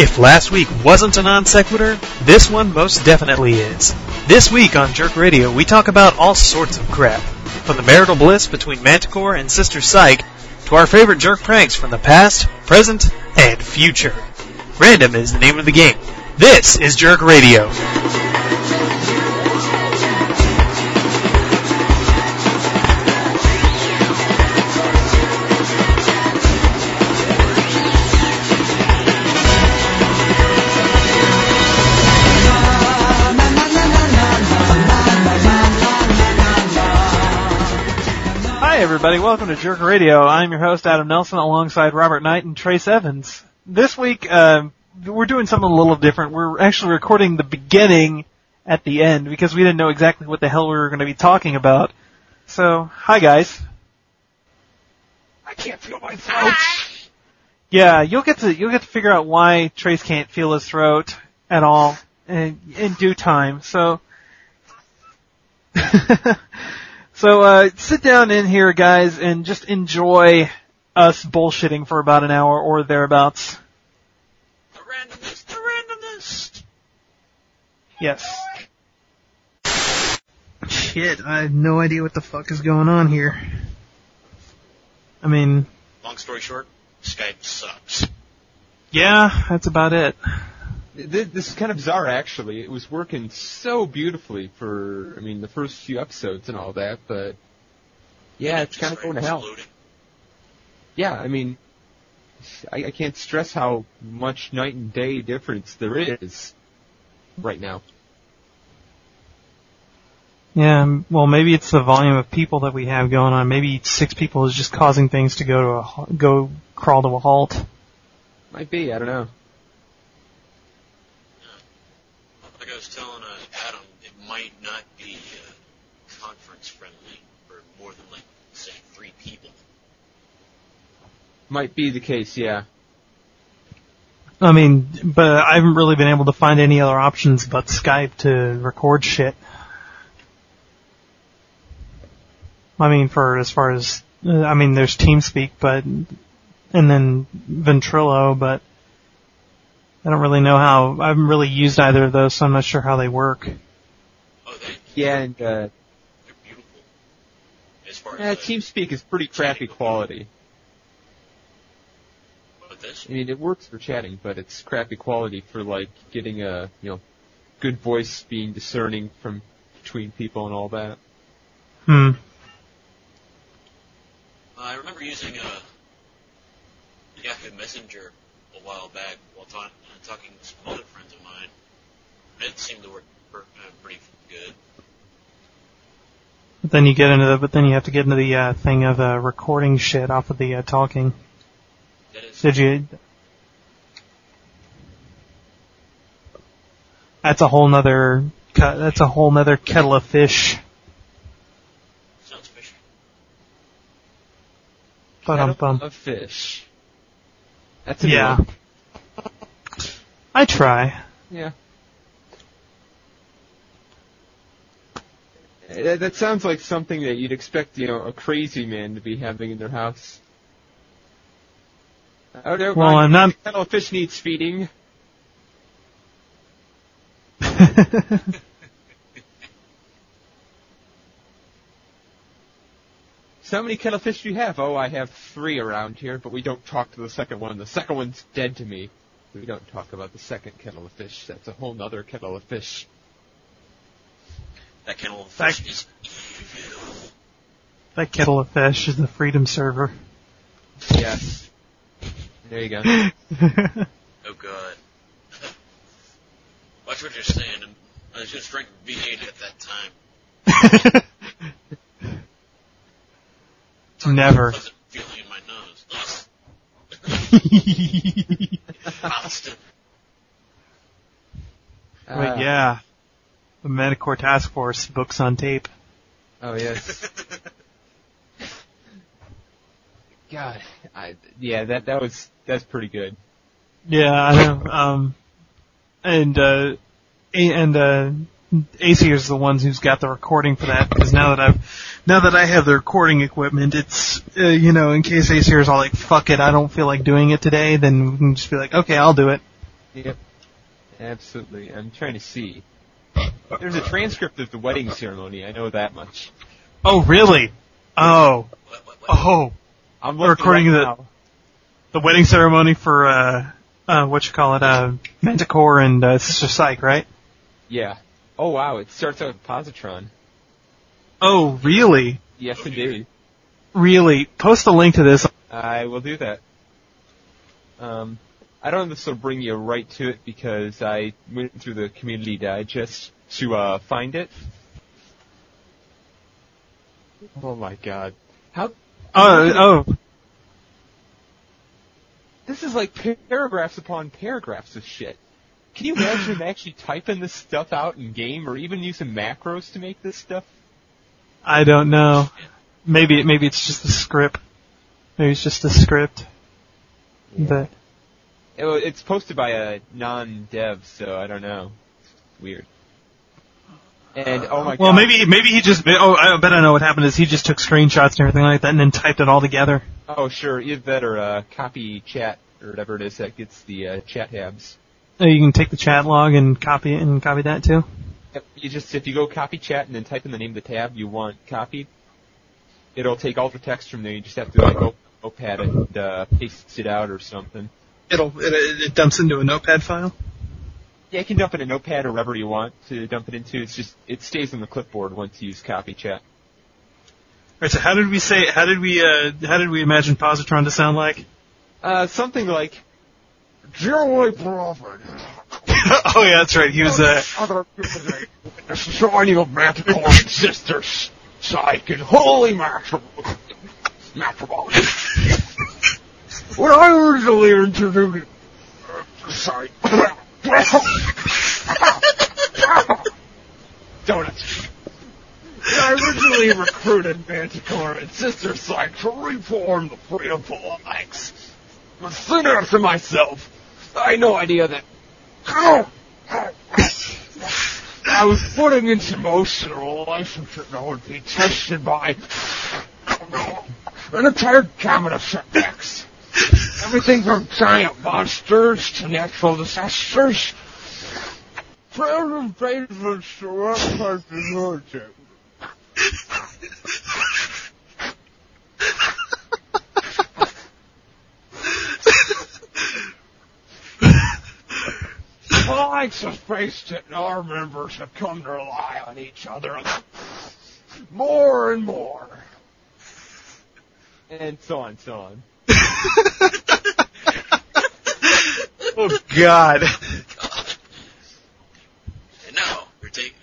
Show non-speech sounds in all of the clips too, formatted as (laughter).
If last week wasn't a non sequitur, this one most definitely is. This week on Jerk Radio, we talk about all sorts of crap. From the marital bliss between Manticore and Sister Psyche, to our favorite jerk pranks from the past, present, and future. Random is the name of the game. This is Jerk Radio. Everybody, welcome to Jerk Radio. I'm your host Adam Nelson alongside Robert Knight and Trace Evans. This week, uh, we're doing something a little different. We're actually recording the beginning at the end because we didn't know exactly what the hell we were going to be talking about. So, hi guys. I can't feel my throat. (laughs) Yeah, you'll get to you'll get to figure out why Trace can't feel his throat at all in, in due time. So, (laughs) so uh, sit down in here, guys, and just enjoy us bullshitting for about an hour or thereabouts. The randomness, the randomness. Yes. Shit, I have no idea what the fuck is going on here. I mean, Long story short, Skype sucks. yeah, that's about it. Th- This is kind of bizarre, actually. It was working so beautifully for, I mean, the first few episodes and all that, but yeah, it's kind of going to hell. Yeah, I mean, I, I can't stress how much night and day difference there is right now. Yeah, um, well, maybe it's the volume of people that we have going on. Maybe six people is just causing things to go to a go crawl to a halt. Might be, I don't know. Like I was telling uh, Adam, it might not be uh, conference friendly for more than like say three people. Might be the case, yeah. I mean, but I haven't really been able to find any other options but Skype to record shit. I mean, for as far as uh, I mean, there's TeamSpeak, but and then Ventrilo, but I don't really know how. I haven't really used either of those, so I'm not sure how they work. Oh, they Yeah, and, uh, they're beautiful. As far yeah, as uh, TeamSpeak is pretty crappy quality. But this, I mean, it works for chatting, but it's crappy quality for like getting a you know good voice being discerning from between people and all that. Hmm. I remember using uh, Yahoo Messenger a while back while ta- uh, talking to some other friends of mine. It seemed to work per- uh, pretty good. But then you get into the, but then you have to get into the uh, thing of uh, recording shit off of the uh, talking. That is, Did you? That's a whole nother. cu- That's a whole nother kettle of fish. sounds fishy. Bum bum. A fish. That's a Yeah. I try. Yeah. That, that sounds like something that you'd expect, you know, a crazy man to be having in their house. Oh no, Well, my I'm not. kettle of fish needs feeding. (laughs) So how many kettle of fish do you have? Oh, I have three around here, but we don't talk to the second one. The second one's dead to me. We don't talk about the second kettle of fish. That's a whole nother kettle of fish. That kettle of fish is evil. that kettle of fish is the freedom server. Yes. There you go. (laughs) Oh god. Watch what you're saying. I was just drinking V8 at that time. (laughs) Never. feeling in my nose. Ugh. Boston. but yeah, the Manticore Task Force books on tape. Oh yes. (laughs) God, I, yeah, that that was that's pretty good. Yeah, I know. Um, and uh, and uh, AC is the ones who's got the recording for that because now that I've now that I have the recording equipment, it's uh, you know in case AC is all like fuck it, I don't feel like doing it today, then we can just be like okay, I'll do it. Yep. Absolutely. I'm trying to see. There's a transcript of the wedding ceremony. I know that much. Oh, really? Oh, oh, I'm We're recording right the- now. the wedding ceremony for uh, uh, what you call it, uh, Manticore and uh, Sister Psyche, right? Yeah. Oh wow, it starts out with positron. Oh, really? Yes, indeed. Really? Post a link to this. I will do that. Um, I don't know if this will bring you right to it because I went through the community digest to uh, find it. Oh my god. How Oh, (laughs) oh, this is like paragraphs upon paragraphs of shit. Can you imagine them actually typing this stuff out in game or even using macros to make this stuff? I don't know. Maybe, maybe it's just a script. Maybe it's just a script. But It- It's posted by a non-dev, so I don't know. It's weird. And oh my god. well, maybe maybe he just. Oh, I bet I know what happened is he just took screenshots and everything like that, and then typed it all together. Oh, sure. Either that or uh, copy chat or whatever it is that gets the uh, chat tabs. Uh, You can take the chat log and copy it and copy that too. Yep. You just if you go copy chat and then type in the name of the tab you want copied, it'll take all the text from there. You just have to like open notepad it and uh, paste it out or something. It'll it, it dumps into a notepad file. Yeah, you can dump it in notepad or wherever you want to dump it into. It's just it stays on the clipboard once you use copy chat. Right. So how did we say? How did we? Uh, how did we imagine positron to sound like? Uh, something like. Dearly beloved, (laughs) oh yeah, that's right. He was. Uh, other today, the Society of Manticore and Sisters, Psych and Holy Matrimony. Matrimony. when I originally introduced, uh, sorry, donuts. I originally recruited Manticore and Sister Psyche to reform the Freedom Alliance. But soon after myself, I had no idea that I was putting into motion a relationship that would be tested by an entire gamut of setbacks. Everything from giant monsters to natural disasters. Presentations to representation. Flags have faced it, and our members have come to rely on each other more and more. And so on, so on. (laughs) oh God. No, you're taking.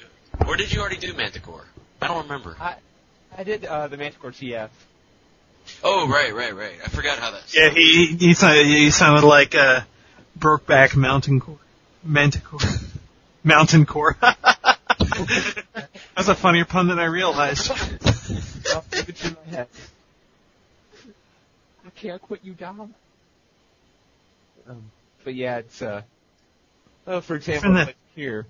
Or did you already do Manticore? I don't remember. I I did uh, the Manticore TF. Oh, right, right, right. I forgot how that. Yeah, he he sounded, he sounded like uh, Brokeback Mountain Core, Manticore, (laughs) Mountain Core. (laughs) That's a funnier pun than I realized. I'll give it to my head. I can't quit you, Dom. Um, but yeah, it's uh. Oh, for example, like here.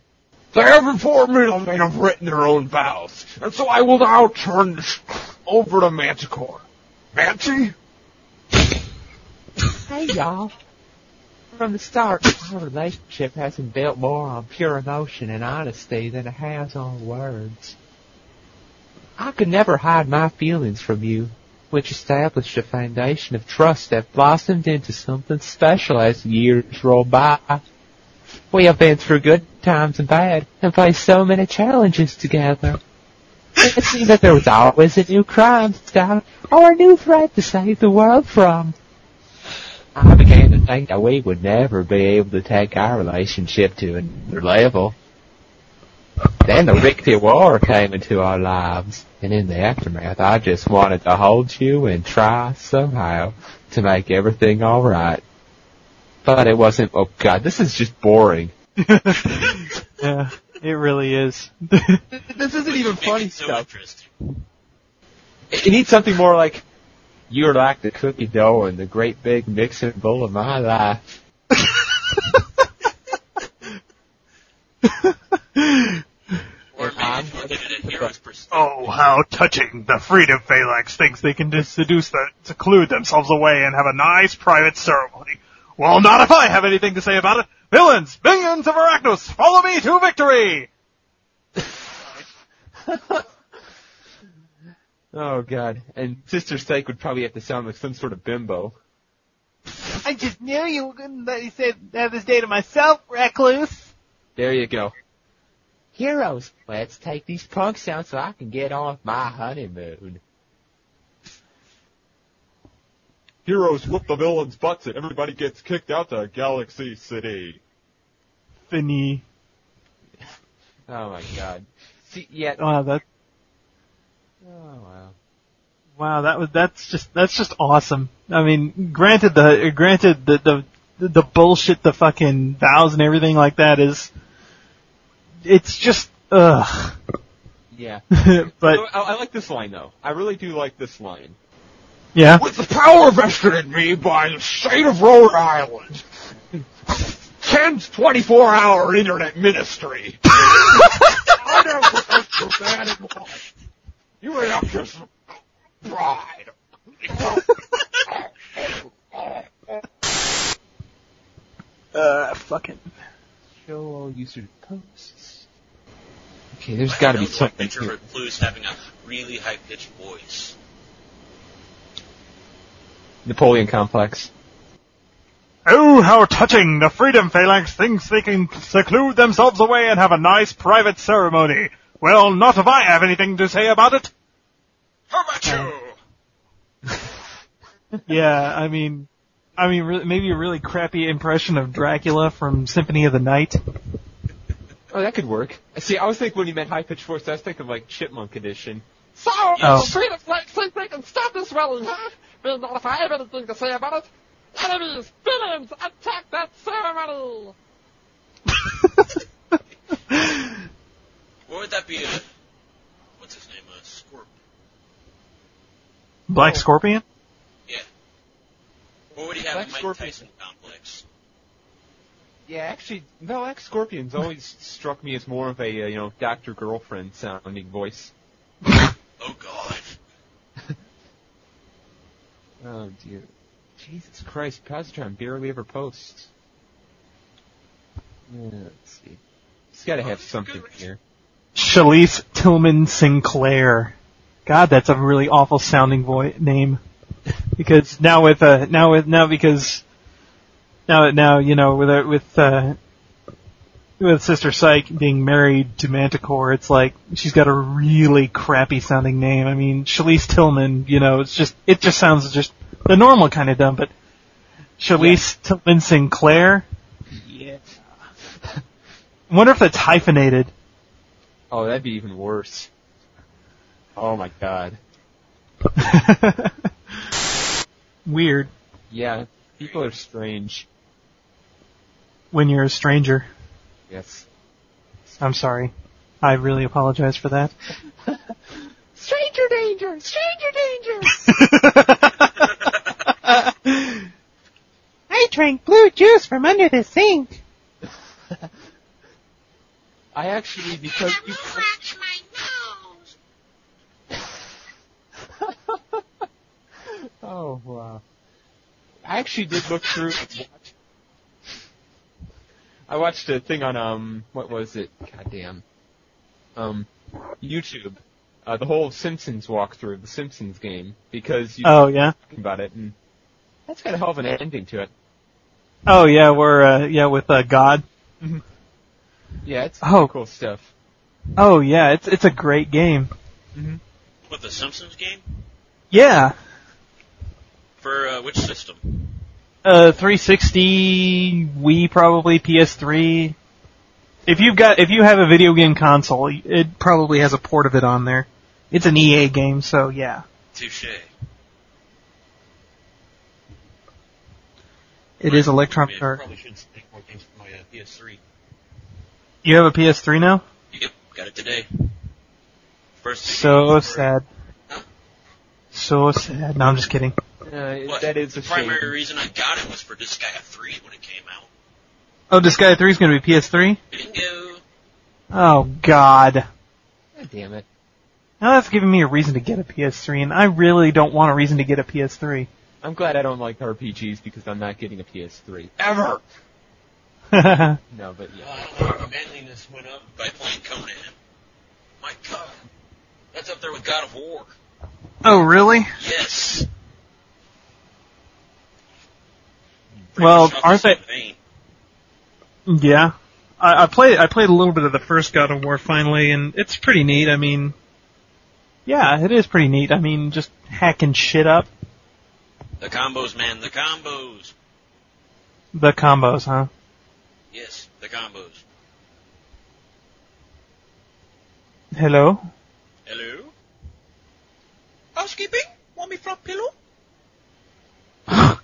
They have informed me that they have written their own vows, and so I will now turn this over to Manticore. Manti? Hey y'all. From the start, our relationship has been built more on pure emotion and honesty than it has on words. I could never hide my feelings from you, which established a foundation of trust that blossomed into something special as years rolled by. We have been through good times and bad, and faced so many challenges together. It seemed that there was always a new crime to stop, or a new threat to save the world from. I began to think that we would never be able to take our relationship to another level. Then the Rikti War came into our lives, and in the aftermath, I just wanted to hold you and try somehow to make everything alright. But it wasn't, oh god, this is just boring. (laughs) yeah, it really is. (laughs) This isn't even funny it so stuff. interesting. It needs something more like, you're like the cookie dough and the great big mixing bowl of my life. (laughs) Or maybe put it in a hero's perspective. Oh, how touching! The Freedom Phalanx thinks they can just seduce the, seclude themselves away and have a nice private ceremony. Well, not if I have anything to say about it. Villains, billions of Arachnos, follow me to victory! (laughs) Oh god. And Sister Psyche would probably have to sound like some sort of bimbo. I just knew you were gonna let me say, have this day to myself, recluse. There you go. Heroes, let's take these punks out so I can get off my honeymoon. Heroes whoop the villains' butts and everybody gets kicked out to Galaxy City. Finny. (laughs) Oh my god. See, yeah. Oh, wow, that, Oh wow. wow, that was, that's just, that's just awesome. I mean, granted the, granted the, the, the bullshit, the fucking vows and everything like that is, it's just, ugh. Yeah. (laughs) but, I, I like this line though. I really do like this line. yeah. With the power vested in me by the state of Rhode Island, 10's 24 hour internet ministry. (laughs) I never bad in life. You ain't up just bride. (laughs) Uh, fucking. Show all users posts. Okay, there's gotta be don't like something picture here. recluse having a really high pitched voice. Napoleon complex. Oh, how touching! The Freedom Phalanx thinks they can seclude themselves away and have a nice private ceremony. Well, not if I have anything to say about it. How about you? (laughs) Yeah, I mean, I mean, re- maybe a really crappy impression of Dracula from Symphony of the Night. Oh, that could work. See, I was thinking when you meant high pitched voice, I was thinking of like Chipmunk edition. So, Oh. the freedom flag think they can stop this rally, huh? But not if I have anything to say about it. Enemies, villains, attack that ceremony! (laughs) What would that be? A, what's his name? A Scorp. Black Scorpion? Yeah. What would he have Black Mike Scorpion. Tyson complex? Yeah, actually, no, X Scorpion's always struck me as more of a, uh, you know, Doctor Girlfriend sounding voice. Oh God. (laughs) Oh dear. Jesus Christ, Positron barely ever posts. Yeah, let's see. He's gotta have something here. Shalise Tillman Sinclair. God, that's a really awful sounding voice name. Because now with uh now with now because now now you know with uh, with uh with Sister Psyche being married to Manticore, it's like she's got a really crappy sounding name. I mean, Shalise Tillman, you know, it's just it just sounds just the normal kind of dumb, but Shalise Tillman Sinclair. Yeah. I (laughs) wonder if that's hyphenated. Oh, that'd be even worse. Oh my god. (laughs) Weird Yeah, people are strange. when you're a stranger. Yes. I'm sorry. I really apologize for that. (laughs) Stranger danger! Stranger danger! (laughs) I drank blue juice from under the sink. (laughs) I actually, because you, oh wow. I actually did look through. I watched a thing on um, what was it? Goddamn. Um, YouTube. Uh, the whole Simpsons walkthrough, the Simpsons game, because you Oh yeah. talking about it, and that's got a hell of an ending to it. Oh yeah, we're uh, yeah with uh, God. Yeah, it's Oh. cool stuff. Oh yeah, it's it's a great game. mhm What the Simpsons game? Yeah. For uh, which system? Uh, 360, Wii probably, PS3. If you've got, if you have a video game console, it probably has a port of it on there. It's an EA game, so yeah. Touche. It is Electronic Arts. Probably should make more games for my uh, PS3. You have a PS3 now? Yep, got it today. First. So sad. So sad. No, I'm just kidding. Uh, What? that is the a shame. primary reason I got it was for Disgaea 3 when it came out. Oh, Disgaea 3 is going to be PS3? Bingo. Oh God. God damn it. Now that's giving me a reason to get a PS3, and I really don't want a reason to get a PS3. I'm glad I don't like RPGs because I'm not getting a PS3. Ever! (laughs) No, but Uh, yeah. I don't know if my manliness went up by playing Conan. My God, that's up there with God of War. oh, really? Yes. Well, aren't they- vein. Yeah. I, I played I played a little bit of the first God of War finally, and it's pretty neat. I mean, yeah, it is pretty neat. I mean, just hacking shit up. The combos, man, the combos. The combos, huh? Yes, the combos. Hello? Hello? Housekeeping? Want me front pillow? (laughs)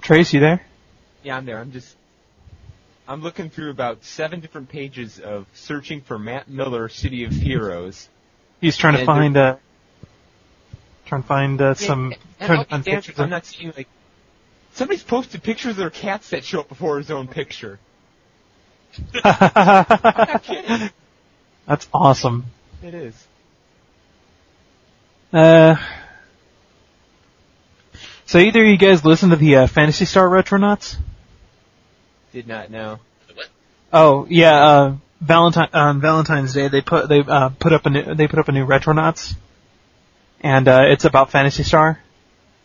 Trace, you there? Yeah, I'm there. I'm just. I'm looking through about seven different pages of searching for Matt Miller, City of Heroes. He's trying to find uh trying to find uh, some Yeah, and trying to find pictures. I'm not seeing like somebody's posted pictures of their cats that show up before his own picture. (laughs) not kidding. That's awesome. It is. Uh So either of you guys listen to the uh, Phantasy Star Retronauts? Did not know. What? Oh yeah, uh, Valentine on Valentine's Day they put they uh, put up a new they put up a new Retronauts, and uh, it's about Phantasy Star,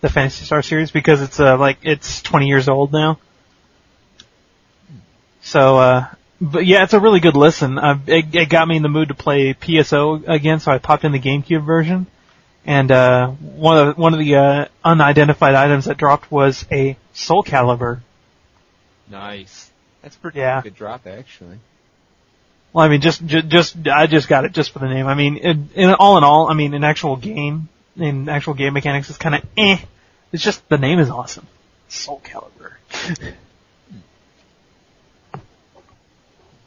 the Phantasy Star series because it's uh, like it's 20 years old now. So, uh, but yeah, it's a really good listen. Uh, it, it got me in the mood to play PSO again, so I popped in the GameCube version, and uh, one of the, one of the uh, unidentified items that dropped was a Soul Calibur. Nice. That's pretty Yeah. good drop actually. Well, I mean, just, just, just, I just got it just for the name. I mean, in, in all in all, I mean, in actual game, in actual game mechanics, it's kind of eh. It's just the name is awesome. Soul Calibur. (laughs)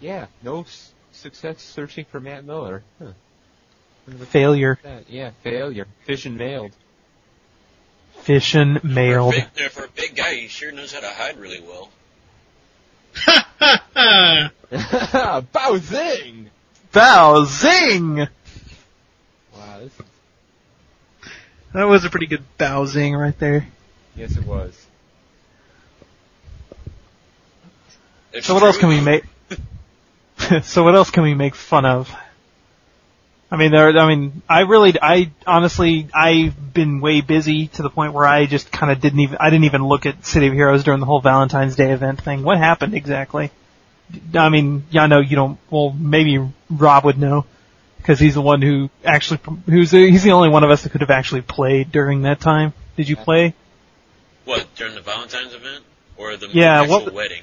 Yeah, no s- success searching for Matt Miller. Huh. Wonder what Failure. Yeah, failure. Fission mailed. Fission mailed. For a, big, for a big guy, he sure knows how to hide really well. (laughs) Bowsing! Bow zing! Wow, this is, That was a pretty good bow zing right there. yes it was. It's So what else can we make? (laughs) so what else can we make fun of? I mean, there. I mean, I really, I honestly, I've been way busy to the point where I just kind of didn't even, I didn't even look at City of Heroes during the whole Valentine's Day event thing. What happened exactly? I mean, yeah, I know you don't. Well, maybe Rob would know because he's the one who actually, who's the, he's the only one of us that could have actually played during that time. Did you play What, during the Valentine's event? Or the Yeah, actual what- wedding?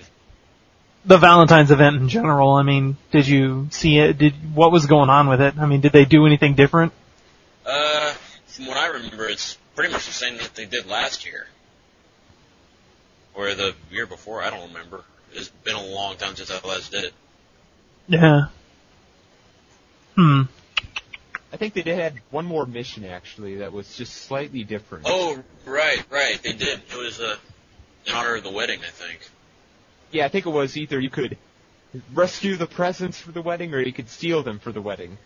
The Valentine's event in general? I mean, did you see it? Did what was going on with it? I mean, did they do anything different? Uh, from what I remember, it's pretty much the same that they did last year. Or the year before, I don't remember. It's been a long time since I last did it. Yeah. Hmm. I think they did had one more mission actually that was just slightly different. Oh, right, right, they did. It was, uh, in honor of the wedding, I think. Yeah, I think it was either you could rescue the presents for the wedding or you could steal them for the wedding.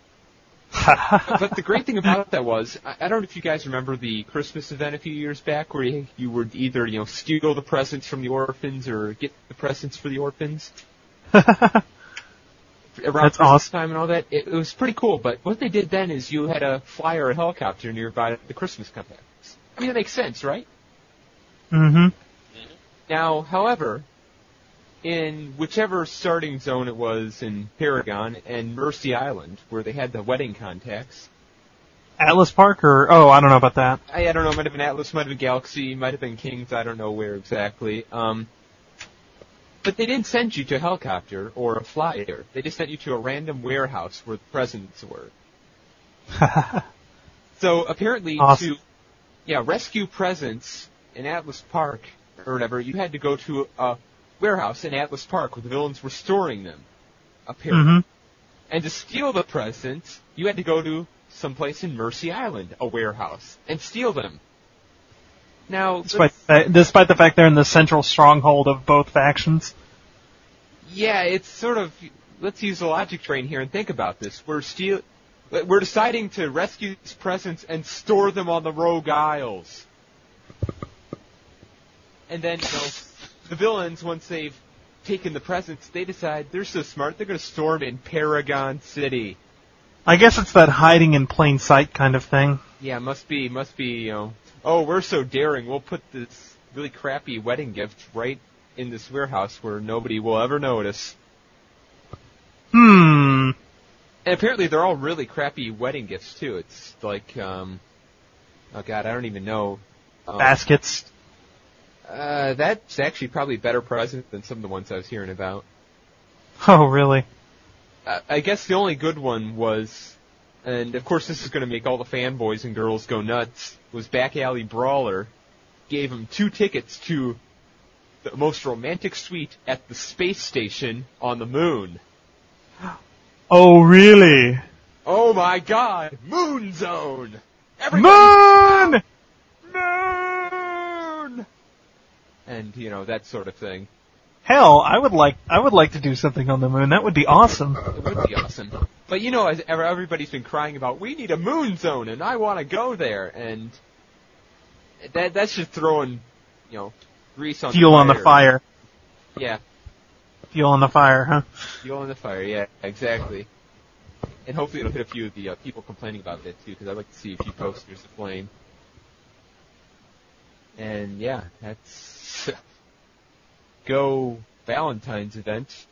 (laughs) But the great thing about that was, I, don't know if you guys remember the Christmas event a few years back where you, you would either, you know, steal the presents from the orphans or get the presents for the orphans. (laughs) Around That's Christmas awesome. time and all that. It, it was pretty cool, but what they did then is you had a flyer a helicopter nearby the Christmas complex. I mean, that makes sense, right? mm-hmm. Now, however, in whichever starting zone it was in Paragon and Mercy Island, where they had the wedding contacts, Atlas Park or oh, I don't know about that. I, I don't know, might have been Atlas, might have been Galaxy, might have been Kings, I don't know where exactly. Um, but they didn't send you to a helicopter or a flyer. They just sent you to a random warehouse where the presents were. (laughs) So apparently, Awesome. to yeah rescue presents in Atlas Park or whatever, you had to go to a warehouse in Atlas Park where the villains were storing them. Apparently, mm-hmm. and to steal the presents, you had to go to someplace in Mercy Island, a warehouse, and steal them. Now, Despite the, despite the fact they're in the central stronghold of both factions. Yeah, it's sort of. Let's use the logic train here and think about this. We're steal. We're deciding to rescue these presents and store them on the Rogue Isles. And then, you know, the villains, once they've taken the presents, they decide they're so smart they're going to storm in Paragon City. I guess it's that hiding in plain sight kind of thing. Yeah, must be, must be, you know. Oh, we're so daring. We'll put this really crappy wedding gift right in this warehouse where nobody will ever notice. Hmm. And apparently they're all really crappy wedding gifts too. It's like, um, oh god, I don't even know. Um, Baskets. Uh, that's actually probably a better present than some of the ones I was hearing about. (laughs) Oh, really? I I guess the only good one was, and of course this is going to make all the fanboys and girls go nuts, was Back Alley Brawler. Gave him two tickets to the most romantic suite at the space station on the moon. (gasps) Oh, really? Oh my god! Moon Zone! Everybody Moon! moon! And, you know, that sort of thing. Hell, I would like I would like to do something on the moon. That would be awesome. It would be awesome. But you know, as ever- everybody's been crying about, we need a moon zone, and I want to go there, and that that's just throwing, you know, grease on Fuel the on the fire. Yeah, Fuel on the fire, huh? fuel on the fire. Yeah, exactly. And hopefully it'll hit a few of the uh, people complaining about it too, because I'd like to see a few posters of flame. And yeah, that's (laughs) go Valentine's event.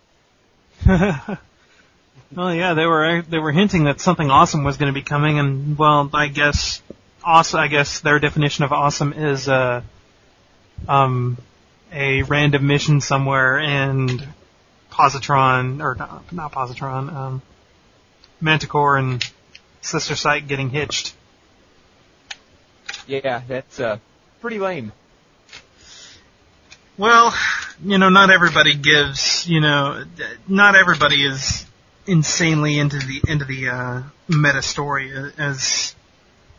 (laughs) well, yeah, they were they were hinting that something awesome was going to be coming, and well, I guess awesome. I guess their definition of awesome is uh, um, a random mission somewhere, and positron or not, not positron, um, Manticore and Sister Sight getting hitched. Yeah, that's uh, pretty lame. Well, you know, not everybody gives. You know, not everybody is insanely into the into the uh, meta story as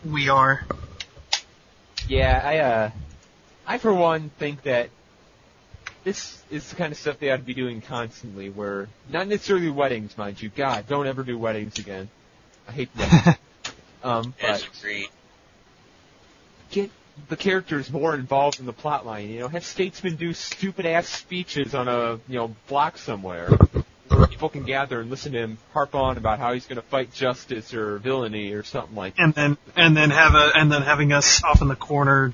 we are. Yeah, I uh, I for one think that this is the kind of stuff they ought to be doing constantly. Where not necessarily weddings, mind you. God, don't ever do weddings again. I hate them. (laughs) um, Yes, but agreed. get the characters more involved in the plot line. You know, have Statesman do stupid ass speeches on a you know block somewhere. Where people can gather and listen to him harp on about how he's going to fight justice or villainy or something like that. and then and then have a and then having us off in the corner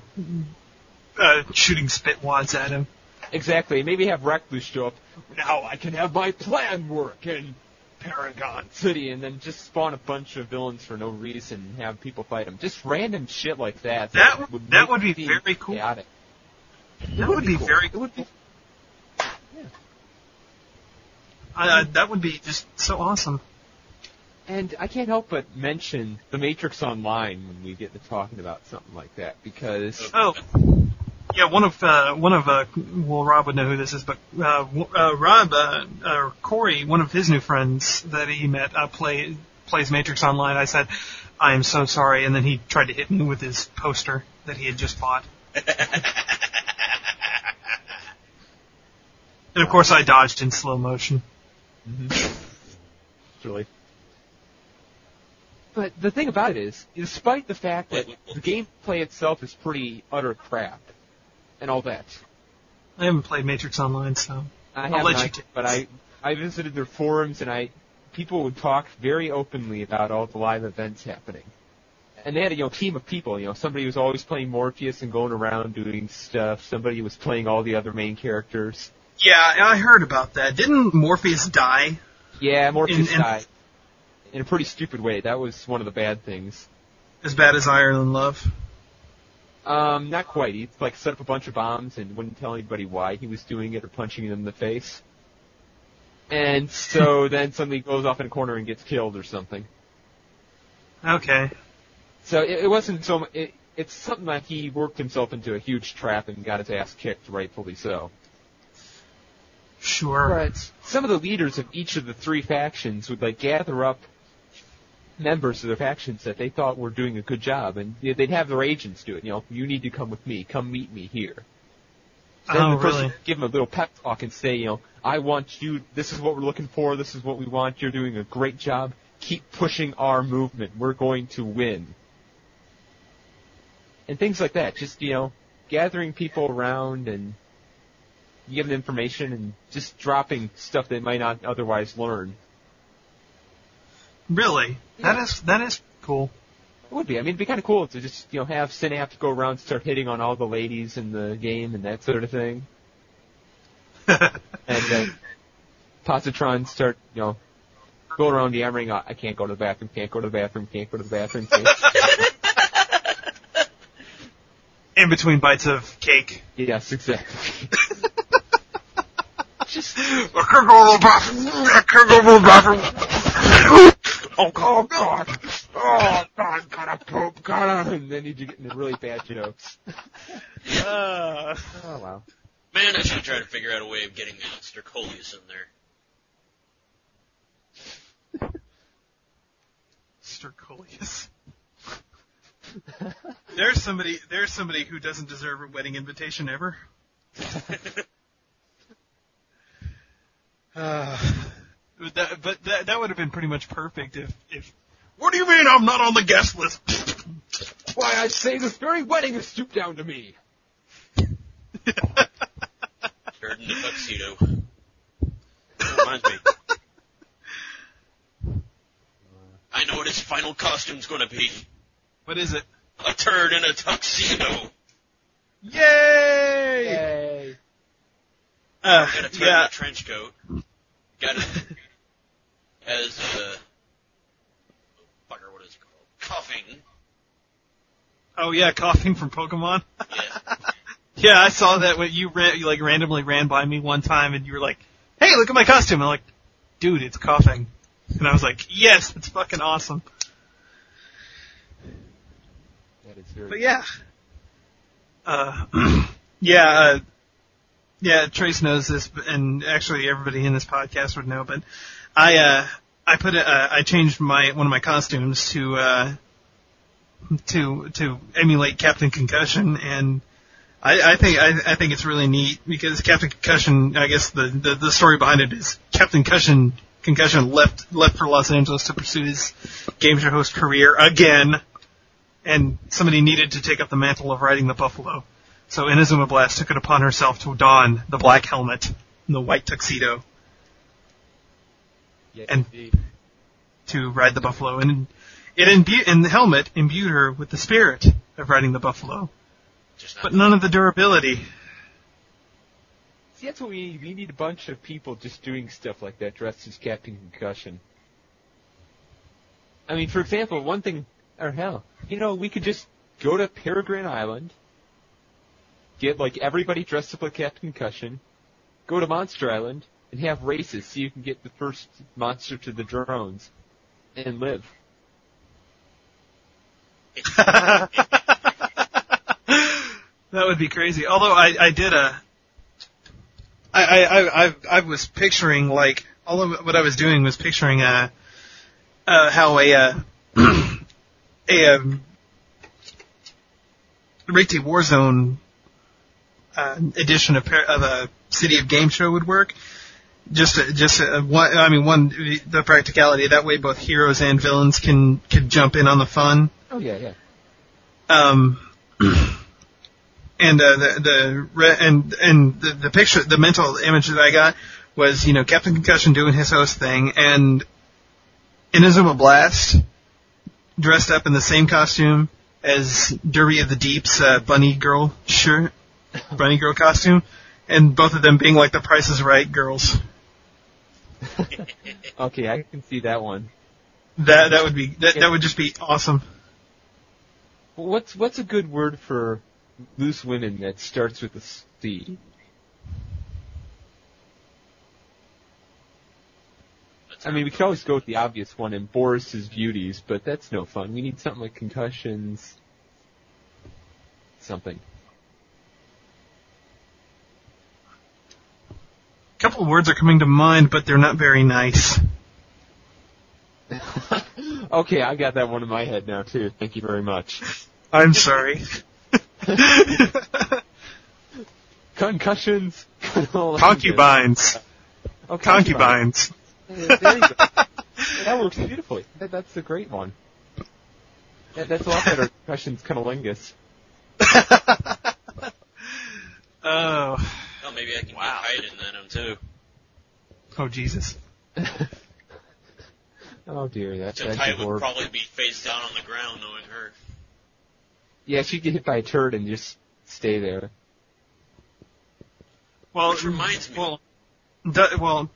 uh, shooting spit wads at him. Exactly. Maybe have Recluse show up. Now I can have my plan work in Paragon City, and then just spawn a bunch of villains for no reason and have people fight them. Just random shit like that. That would- that would be very cool. Chaotic. That would be cool. very. It would be. Uh, that would be just so awesome. And I can't help but mention the Matrix Online when we get to talking about something like that because Oh, yeah. One of uh, one of uh, well, Rob would know who this is, but uh, uh, Rob uh, uh, Corey, one of his new friends that he met, uh, play plays Matrix Online. I said, "I am so sorry," and then he tried to hit me with his poster that he had just bought. And of course, I dodged in slow motion. Really. But the thing about it is, despite the fact that the gameplay itself is pretty utter crap, and all that, I haven't played Matrix Online, so I I'll let not, you take but. I I visited their forums and I people would talk very openly about all the live events happening. And they had a you know team of people. You know, somebody was always playing Morpheus and going around doing stuff. Somebody was playing all the other main characters. yeah, I heard about that. Didn't Morpheus die? Yeah, Morpheus In- in- died in a pretty stupid way. That was one of the bad things. As bad as Ireland Love. Um, not quite. He like set up a bunch of bombs and wouldn't tell anybody why he was doing it or punching them in the face. And so (laughs) then suddenly goes off in a corner and gets killed or something. Okay. So it, it wasn't so. It, it's something that he worked himself into a huge trap and got his ass kicked, rightfully so. Sure. But some of the leaders of each of the three factions would like gather up members of their factions that they thought were doing a good job, and you know, they'd have their agents do it. You know, you need to come with me. Come meet me here. Oh, then Oh, the person really? give them a little pep talk and say, you know, I want you. This is what we're looking for. This is what we want. You're doing a great job. Keep pushing our movement. We're going to win. And things like that. Just you know, gathering people around and giving information and just dropping stuff they might not otherwise learn. Really? That is that is cool. It would be. I mean, it'd be kind of cool to just you know have Synapse go around, and start hitting on all the ladies in the game and that sort of thing, (laughs) and then Positron start you know go around yammering, "I can't go to the bathroom, can't go to the bathroom, can't go to the bathroom." (laughs) In between bites of cake. yes, exactly. (laughs) just Oh, oh God. Oh, God, gotta poop, gotta. and then you get into really bad jokes. (laughs) Uh, Oh wow. Man, I should try to figure out a way of getting Monster Coleus in there. Stercolius. there's somebody there's somebody who doesn't deserve a wedding invitation ever. (laughs) Uh, but that, but that, that would have been pretty much perfect if, if, what do you mean I'm not on the guest list? (laughs) Why, I'd say this very wedding is stooped down to me. Turd in the tuxedo. That reminds me. I know what his final costume's gonna be. what is it? A turd in a tuxedo. Yay! Yay. Uh, Got a turd in yeah, a trench coat. Got it as uh fucker, what is it called? Koffing. oh yeah, Koffing from Pokemon. Yeah. (laughs) Yeah, I saw that when you ran, you like randomly ran by me one time and you were like, "Hey, look at my costume." I'm like, "Dude, it's Koffing," and I was like, "Yes, it's fucking awesome." That is very. But yeah, uh, (clears throat) yeah, uh, yeah. Trace knows this, and actually everybody in this podcast would know. But I, uh, I put, a, uh, I changed my one of my costumes to, uh, to to emulate Captain Concussion, and I, I think I, I think it's really neat because Captain Concussion. I guess the, the the story behind it is Captain Concussion Concussion left left for Los Angeles to pursue his game show host career again and somebody needed to take up the mantle of riding the buffalo. So Inazuma Blast took it upon herself to don the black helmet and the white tuxedo Yes, and- indeed. to ride the buffalo, and it imbu- and the helmet imbued her with the spirit of riding the buffalo, Just but none of the durability. See, that's what we need. We need a bunch of people just doing stuff like that, dressed as Captain Concussion. I mean, for example, one thing, or hell, you know, we could just go to Peregrine Island, get like everybody dressed up like Captain Concussion, go to Monster Island, and have races so you can get the first monster to the drones, and live. (laughs) that would be crazy. Although I, I did a, I, I, I, I, was picturing like all of what I was doing was picturing uh, uh, how a, uh, (clears throat) a, um, Rikti Warzone uh, edition of, of a City of Game Show would work. Just, just uh, one. I mean, one the practicality that way both heroes and villains can can jump in on the fun. Oh yeah, yeah. Um, and uh, the the and and the, the picture, the mental image that I got was you know Captain Concussion doing his host thing, and Inazuma Blast dressed up in the same costume as Derby of the Deep's uh, bunny girl shirt, bunny girl costume, and both of them being like the Price is Right girls. (laughs) Okay, I can see that one. That that would be that, that would just be awesome. What's what's a good word for loose women that starts with a C? I mean, we could always go with the obvious one in Boris's Beauties, but that's no fun. We need something like concussions. Something. Couple words are coming to mind, but they're not very nice. (laughs) okay, I got that one in my head now too. Thank you very much. I'm sorry. (laughs) Concussions. (laughs) Concubines. Oh, Concubines. Yeah, There you go. that works beautifully. That, that's a great one. That, that's a lot better. Concussions, cunnilingus. Oh. Oh maybe I can Wow. get Hayden then him too. Oh Jesus. (laughs) Oh dear, that's Except actually Hayden would horrible. probably be face down on the ground knowing her. Yeah, she'd get hit by a turd and just stay there. Well, Which reminds me. Well, do, well,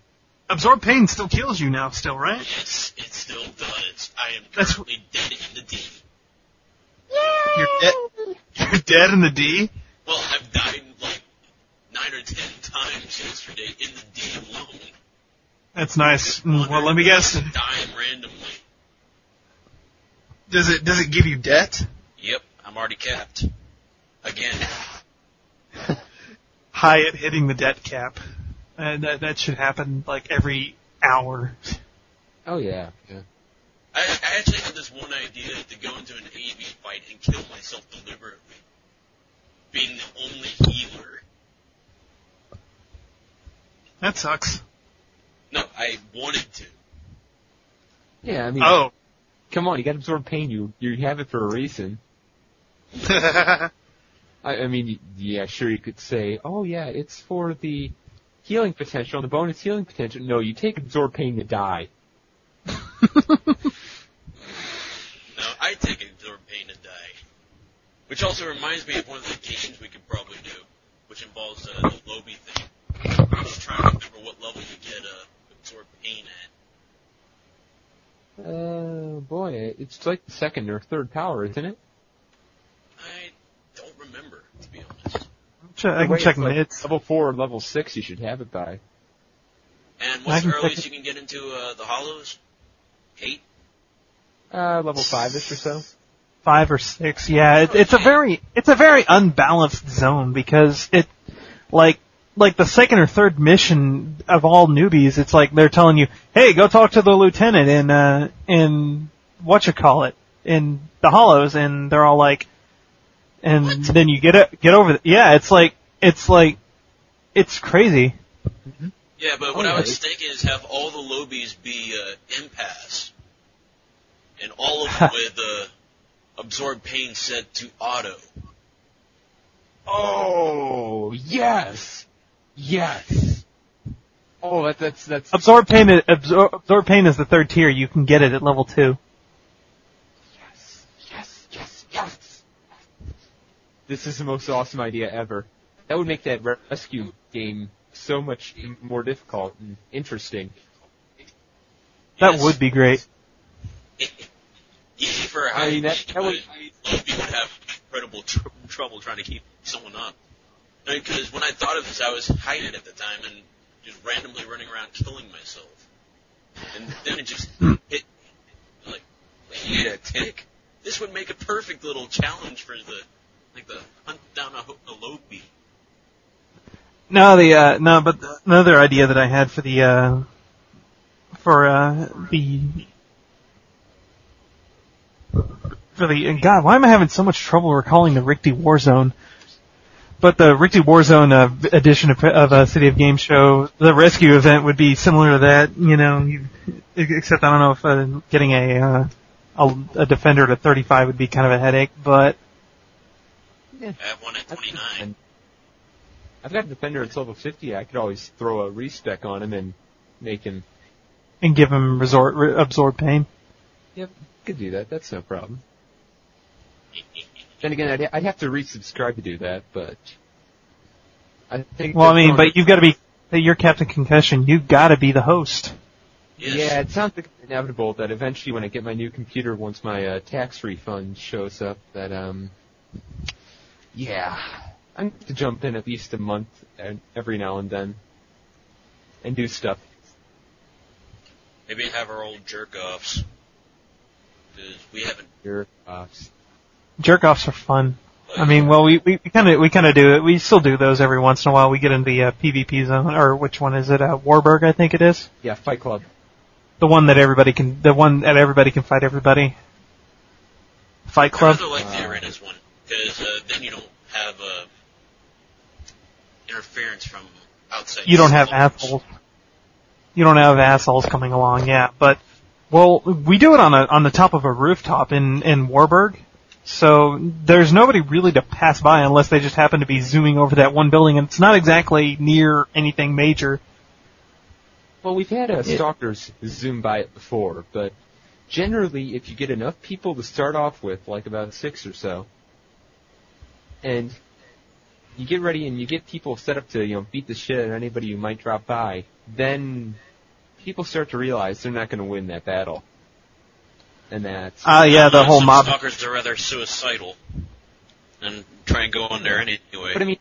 absorb pain still kills you now, still, right? Yes, it still does. I am That's- currently dead in the D. You're dead. You're dead in the D. Well, I've died like nine or ten times yesterday in the D alone. That's nice. Well, let me guess. Dying randomly. Does it does it give you debt? Yep, I'm already capped. Again. (laughs) Hyatt hitting the debt cap. And that that should happen like every hour. Oh yeah, yeah. I, I actually had this one idea to go into an AV fight and kill myself deliberately. Being the only healer. That sucks. No, I wanted to. Yeah, I mean, Oh. come on, you got to absorb pain. You you have it for a reason. (laughs) I, I mean, yeah, sure, you could say, oh yeah, it's for the healing potential, the bonus healing potential. No, you take absorb pain to die. No, I take absorb pain to die. Which also reminds me of one of the games we could probably do, which involves uh, the Lobby thing. I'm just trying to remember what level you get uh, absorb pain at. Uh, boy, it's like the second or third power, isn't it? I don't remember, to be honest. Check- I can check it's like minutes. Level four or level six, you should have it by. And I what's the earliest you can get into uh, the Hollows? Eight? Uh, level five-ish or so. Five or six. Yeah, it, it's a very it's a very unbalanced zone because it like like the second or third mission of all newbies, it's like they're telling you, "Hey, go talk to the lieutenant in uh in what you call it in the Hollows," and they're all like, and then you get it get over. The, yeah, it's like it's like it's crazy. Yeah, but Oh, what I Okay. was thinking is have all the lowbies be uh, empaths, and all of them (laughs) with uh, absorb pain set to auto. Oh, yes! Yes! Oh, that, that's, that's, Absorb pain. is- Absorb, absorb pain is the third tier. You can get it at level two. yes, yes, yes, yes! This is the most awesome idea ever. That would make that rescue game so much more difficult and interesting. That Yes. would be great. Easy (laughs) for a I mean, that- that would- (laughs) but Lowbie would have incredible tr- trouble trying to keep someone up. Because when I thought of this, I was hiding at the time and just randomly running around killing myself. And then it just hit, like, wait a tick. This would make a perfect little challenge for the, like the hunt down a, a Lowbie. No, the uh, no, but another idea that I had for the uh, for uh, the for the and God, why am I having so much trouble recalling the Rikti Warzone? But the Rikti Warzone uh, edition of, of a City of Games show, the rescue event would be similar to that. You know, you, except I don't know if uh, getting a, uh, a a defender to 35 would be kind of a headache, but I have one at 29. I've got a defender at level 50, I could always throw a respec on him and make him, and give him resort re- absorb pain. yep, could do that, that's no problem. Then again, I'd, I'd have to resubscribe to do that, but I think. Well, I mean, but you've got to be, you're Captain Concussion. You've got to be the host. Yes. Yeah, it sounds like inevitable that eventually, when I get my new computer, once my uh, tax refund shows up, that um, yeah, I'm going to jump in at least a month and every now and then and do stuff. Maybe have our old jerk offs. Because we haven't. jerk uh, Jerk offs are fun. I mean, well, we we kind of we kind of do it. We still do those every once in a while. We get into the uh, PvP zone, or which one is it? Uh, Warburg, I think it is. yeah, Fight Club. The one that everybody can, the one that everybody can fight everybody. Fight I Club. rather like the arenas one. Because uh, then you don't have uh, interference from outside. You don't have assholes. You don't have assholes coming along, yeah. But well, we do it on a on the top of a rooftop in in Warburg, So there's nobody really to pass by unless they just happen to be zooming over that one building, and it's not exactly near anything major. Well, we've had uh, stalkers zoom by it before, but generally, if you get enough people to start off with, like about six or so, and you get ready and you get people set up to, you know, beat the shit out of anybody who might drop by, then people start to realize they're not going to win that battle. And that's Ah, yeah, the Uh, whole mob. stalkers are rather suicidal and try and go in there anyway. But I mean,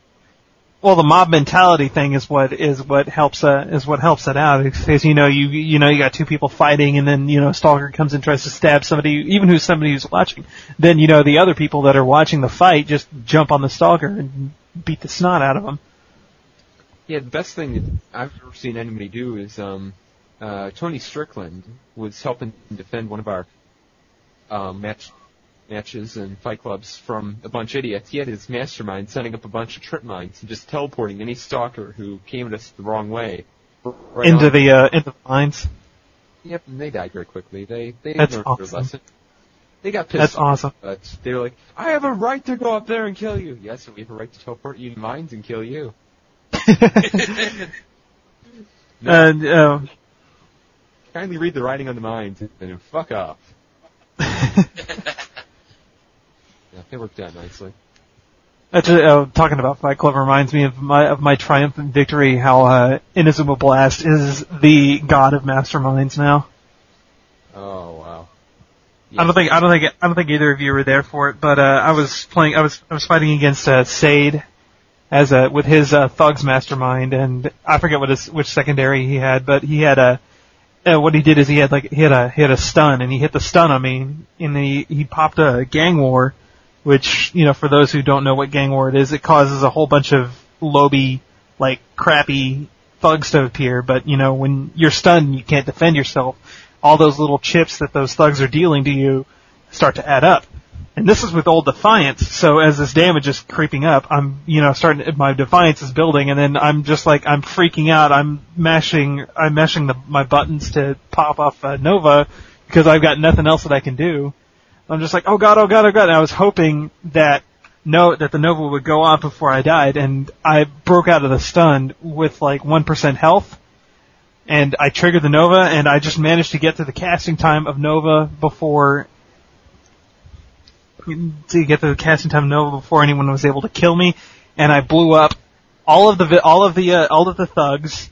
Well, the mob mentality thing is what is what helps uh, is what helps it out. Because you know you you know you got two people fighting, and then you know a stalker comes and tries to stab somebody, even who's somebody who's watching. Then you know the other people that are watching the fight just jump on the stalker and beat the snot out of him. yeah, the best thing that I've ever seen anybody do is um, uh, Tony Strickland was helping defend one of our um, match matches and fight clubs from a bunch of idiots. He had his mastermind setting up a bunch of trip mines and just teleporting any stalker who came at us the wrong way right into on. the uh, into the mines. Yep, and they died very quickly. They they That's learned awesome. their lesson. They got pissed. That's awesome. But they were like, I have a right to go up there and kill you. Yes, and we have a right to teleport you to mines and kill you. (laughs) (laughs) And uh, Kindly read the writing on the mines and fuck off. (laughs) Yeah, they worked out nicely. Actually, uh, talking about Fight Club reminds me of my of my triumphant victory. How uh, Inazuma Blast is the god of masterminds now. Oh wow. I don't think I don't think I don't think either of you were there for it, but uh, I was playing. I was I was fighting against uh, Sade as a with his uh, thugs mastermind, and I forget what his which secondary he had, but he had a. Uh, what he did is he had like he had a he had a stun and he hit the stun on me and he he popped a gang war, which you know for those who don't know what gang war it is, it causes a whole bunch of lowbie like crappy thugs to appear. But you know when you're stunned you can't defend yourself, all those little chips that those thugs are dealing to you start to add up. And this is with old Defiance, so as this damage is creeping up, I'm, you know, starting, my Defiance is building, and then I'm just like, I'm freaking out, I'm mashing, I'm mashing the, my buttons to pop off uh, Nova, because I've got nothing else that I can do. I'm just like, oh god, oh god, oh god, and I was hoping that, no, that the Nova would go off before I died, and I broke out of the stun with like 1% health, and I triggered the Nova, and I just managed to get to the casting time of Nova before to get to the casting time Nova before anyone was able to kill me, and I blew up all of the all of the uh, all of the thugs.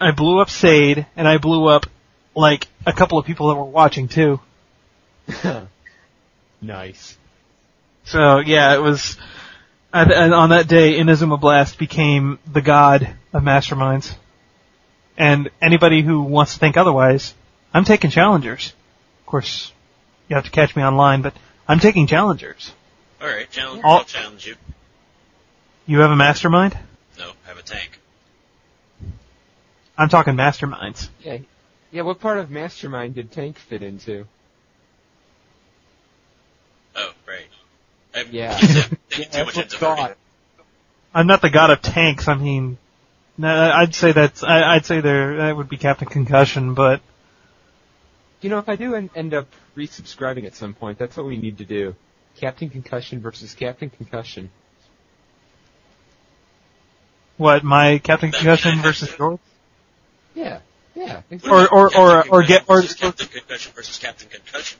I blew up Sade, and I blew up like a couple of people that were watching too. (laughs) nice. So yeah, it was. And on that day, Inazuma Blast became the god of masterminds. And anybody who wants to think otherwise, I'm taking challengers. Of course, you have to catch me online, but I'm taking challengers. Alright, challenge, All- I'll challenge you. You have a mastermind? No, I have a tank. I'm talking masterminds. Yeah. Yeah, what part of Mastermind did Tank fit into? Oh, right. I Yeah. (laughs) guess I'm (laughs) Yeah, thinking too that's much what thought. (laughs) I'm not the god of tanks. I mean, no, I'd say that's. I, I'd say there that would be Captain Concussion, but You know, if I do en- end up resubscribing at some point, that's what we need to do. Captain Concussion versus Captain Concussion. what my Captain Concussion versus yours? Yeah. Yeah. Or or or or get or versus Captain Concussion versus Captain Concussion.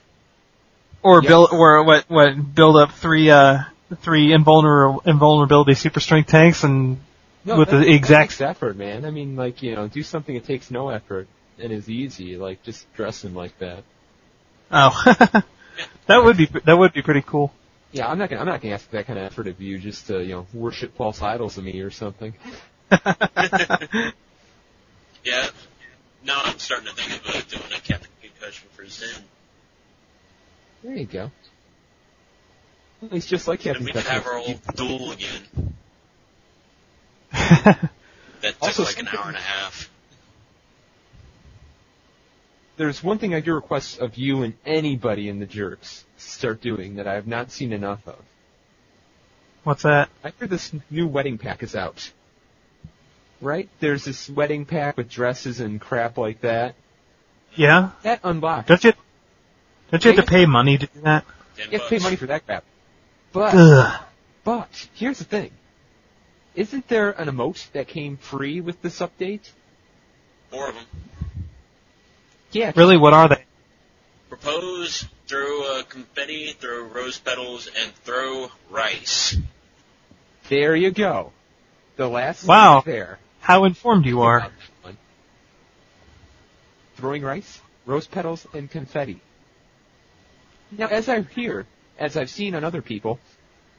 or Yep. build or what what build up three uh three invulnerable invulnerability super strength tanks and No, with that- the exact takes effort, man. I mean, like, you know, do something that takes no effort and is easy, like just dress him like that. oh (laughs) that would be that would be pretty cool. Yeah, I'm not gonna, I'm not gonna ask that kind of effort of you just to, you know, worship false idols of me or something. (laughs) Yeah. Now I'm starting to think about doing a Captain Concussion for Zen. There you go. Well, he's just like And Captain we can have our Concussion. old duel again. (laughs) That took Also, like an hour and a half. There's one thing I do request of you and anybody in the jerks start doing that I have not seen enough of. What's that? I hear this new wedding pack is out. Right? There's this wedding pack with dresses and crap like that. Yeah, That unboxed. don't you don't you have to pay money to do that? You have to pay money for that crap. But Ugh. but here's the thing. Isn't there an emote that came free with this update? Four of them. Yeah. Really, what are they? Propose, throw uh, confetti, throw rose petals, and throw rice. There you go. The last Wow. thing there. How informed you are. Throwing rice, rose petals, and confetti. Now, as I hear, as I've seen on other people,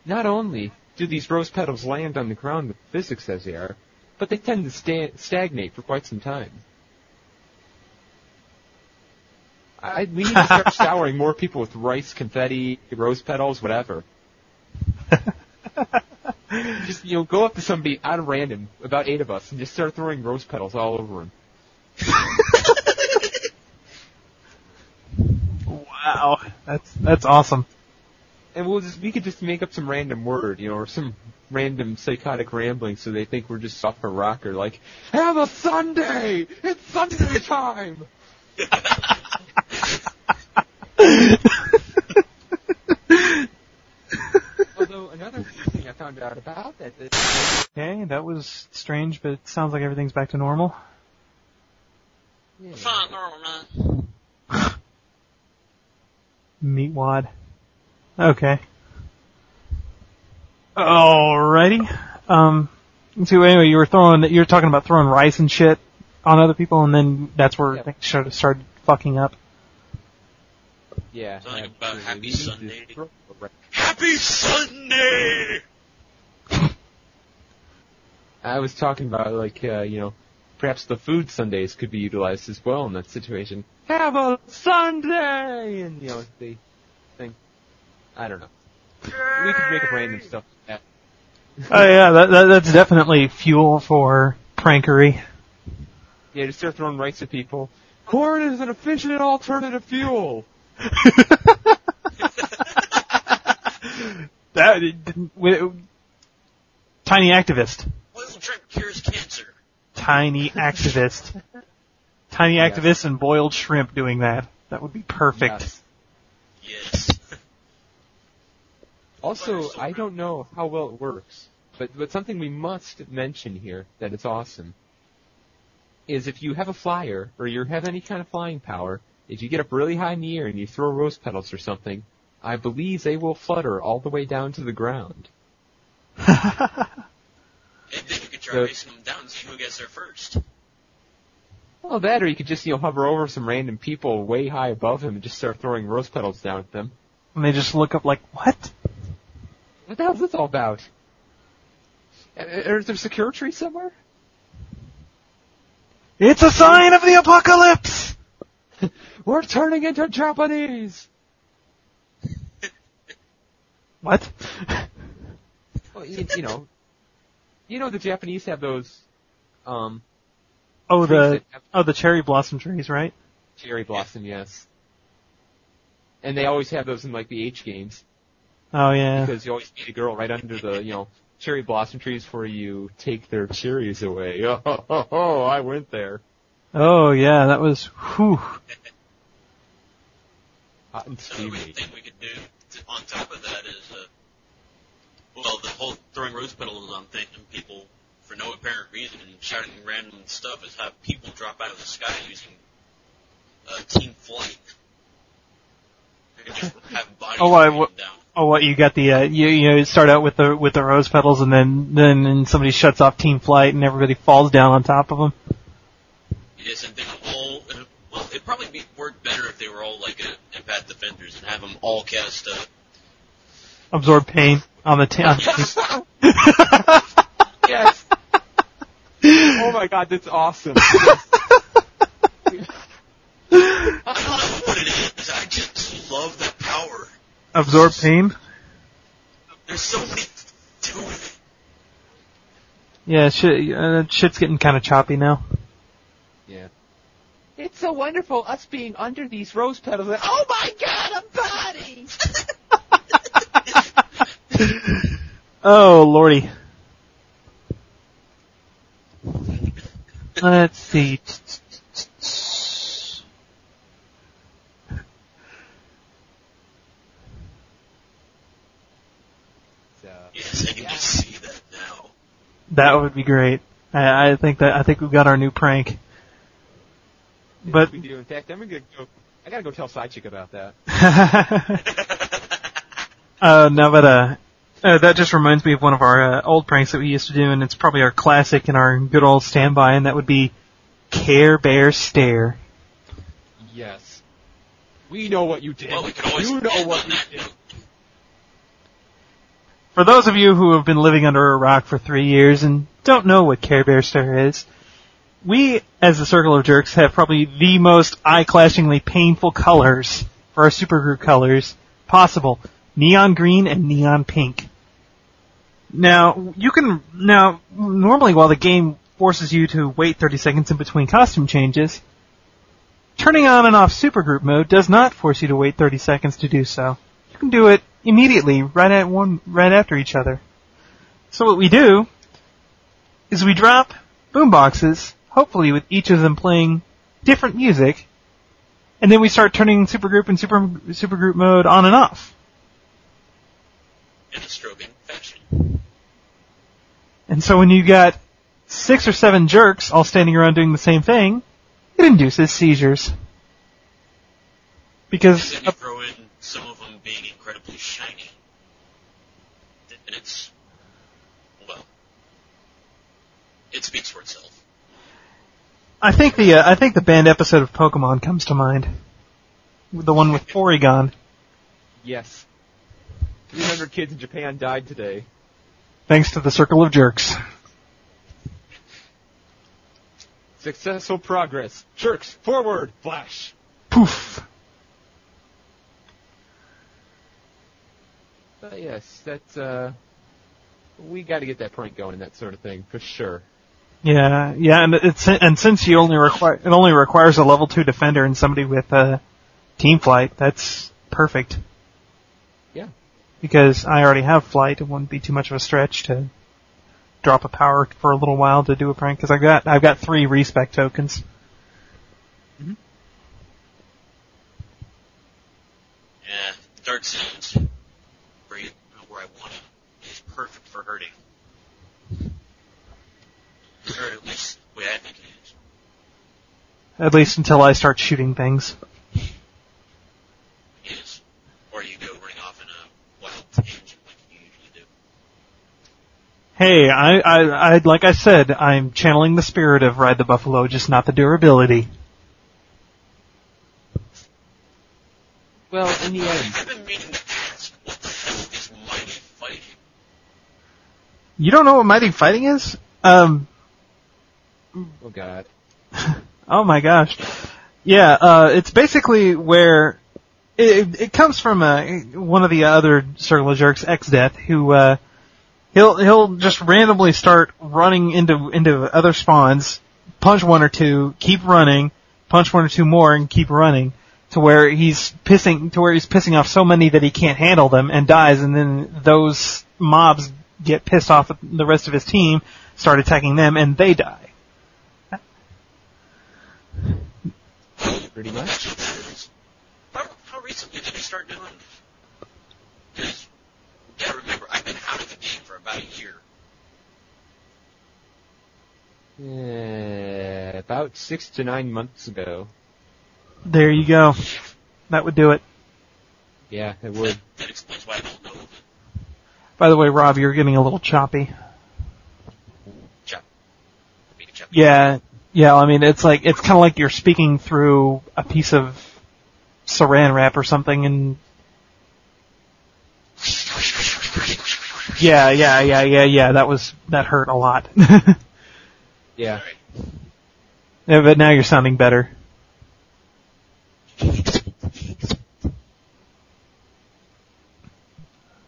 not only do these rose petals land on the ground with physics as they are, but they tend to sta- stagnate for quite some time. I, we need to start showering more people with rice, confetti, rose petals, whatever. (laughs) just you know, go up to somebody out of random, about eight of us, and just start throwing rose petals all over them. Wow, that's that's awesome. And we'll just we could just make up some random word, you know, or some random psychotic rambling, so they think we're just off a rocker. Like, have a Sunday! It's Sunday time! (laughs) Although another thing I found out about that is Okay, that was strange, but it sounds like everything's back to normal. Fine, normal man. (laughs) Meat wad. Okay. Alrighty. Um, so anyway, you were throwing, you were talking about throwing rice and shit on other people, and then that's where Yep. things started, started fucking up. Yeah, Something uh, about Happy Sunday. throw a ra- Happy Sunday! I was talking about like uh, you know, perhaps the food Sundays could be utilized as well in that situation. Have a Sunday, and you know the thing. I don't know. We could make up random stuff. Like that. Oh yeah, that, that, that's definitely fuel for prankery. Yeah, just start throwing rice at people. Corn is an efficient alternative fuel. (laughs) that w- tiny activist, Boiled shrimp cures cancer. tiny (laughs) activist, tiny Yes. activist, and boiled shrimp doing that. That would be perfect. Yes. Yes. (laughs) Also, I don't know how well it works, but but something we must mention here that it's awesome is if you have a flyer or you have any kind of flying power, if you get up really high in the air and you throw rose petals or something, I believe they will flutter all the way down to the ground. (laughs) And then you could try So- racing them down and see who gets there first. Well, that or you could just you know hover over some random people way high above him and just start throwing rose petals down at them. And they just look up like, what? What the hell's this all about? Is there a secure tree somewhere? It's a sign of the apocalypse! (laughs) We're turning into Japanese. What? Well, you, you know, you know the Japanese have those um Oh, the, have oh, the cherry blossom trees, right? cherry blossom, yes. And they always have those in like the H games Oh yeah. because you always meet a girl right under the you know cherry blossom trees where you take their cherries away. Oh, oh, oh, oh I went there. Oh yeah, that was, whew. Hot and So the steamy. thing we could do to, on top of that is, uh, well, the whole throwing rose petals on thing and people for no apparent reason and shouting random stuff is have people drop out of the sky using uh, team flight. They just have bodies Oh, I raining w- down. Oh, what you got the uh, you you know start out with the with the rose petals and then then and somebody shuts off team flight and everybody falls down on top of them. Yes, and then all. Well, it'd probably be work better if they were all like uh, empath defenders and have them all cast. Uh, Absorb pain on the t- on the team. (laughs) yes. Oh my god, that's awesome. I don't know what it is. I just love that power. Absorb pain. There's so many to it. Yeah, shit, uh, shit's getting kind of choppy now. Yeah. It's so wonderful us being under these rose petals. And, oh my God, a body! (laughs) oh lordy. Let's see. Yes, I can just see that now. That would be great. I, I think that I think we've got our new prank. But we do. In fact, I'm gonna go. I gotta go tell Sidechick about that. (laughs) uh, no, but uh, uh, that just reminds me of one of our uh, old pranks that we used to do, and it's probably our classic and our good old standby, and that would be Care Bear Stare. Yes. We know what you did. Well, we you know what on you did. For those of you who have been living under a rock for three years and don't know what Care Bear Stare is, we, as the Circle of Jerks, have probably the most eye-clashingly painful colors for our supergroup colors possible. Neon green and neon pink. Now, you can, now, normally while the game forces you to wait 30 seconds in between costume changes, turning on and off supergroup mode does not force you to wait 30 seconds to do so. You can do it immediately, right at one, right after each other. So what we do is we drop boomboxes, hopefully with each of them playing different music, and then we start turning supergroup and super supergroup mode on and off. In a strobing fashion. And so when you got six or seven jerks all standing around doing the same thing, it induces seizures. And Because then you throw in some of them being incredibly shiny. And it's, well, it speaks for itself. I think the uh, I think the banned episode of Pokemon comes to mind, the one with Porygon. Yes. 300 kids in Japan died today. Thanks to the Circle of Jerks. Successful progress. Jerks, forward, flash. Poof. But yes, that's, uh, we gotta get that prank going and that sort of thing, for sure. Yeah, yeah, and it's and since you only require it only requires a level two defender and somebody with a team flight, that's perfect. Yeah. Because I already have flight, it wouldn't be too much of a stretch to drop a power for a little while to do a prank. Because I got I've got three respec tokens. Mm-hmm. Yeah, the dark zones, where, you, where I want it, is perfect for hurting. Or at least the way I think it is. At least until I start shooting things. Yes. Or you go running off in a wild tangent like you usually do. Hey, I, I, I, like I said, I'm channeling the spirit of Ride the Buffalo, just not the durability. Well, in the end, I've been meaning to ask, what the hell is mighty fighting? You don't know what Mighty Fighting is? Um, oh god. (laughs) Oh my gosh. Yeah, uh, it's basically where it, it comes from uh, one of the other Circle of Jerks, X Death, who uh, he'll he'll just randomly start running into into other spawns, punch one or two, keep running, punch one or two more, and keep running to where he's pissing to where he's pissing off so many that he can't handle them and dies, and then those mobs get pissed off at the rest of his team, start attacking them, and they die. Pretty much. How, how recently did you start doing this? Because, you gotta remember, I've been out of the game for about a year. Yeah, about six to nine months ago. There you go. That would do it. Yeah, it would. That explains why I don't know. By the way, Rob, you're getting a little choppy. Chop. Me to chop. Yeah, yeah. I mean, it's like it's kind of like you're speaking through a piece of Saran wrap or something, and yeah, yeah, yeah, yeah, yeah. That was that hurt a lot. (laughs) Yeah. Yeah, but now you're sounding better.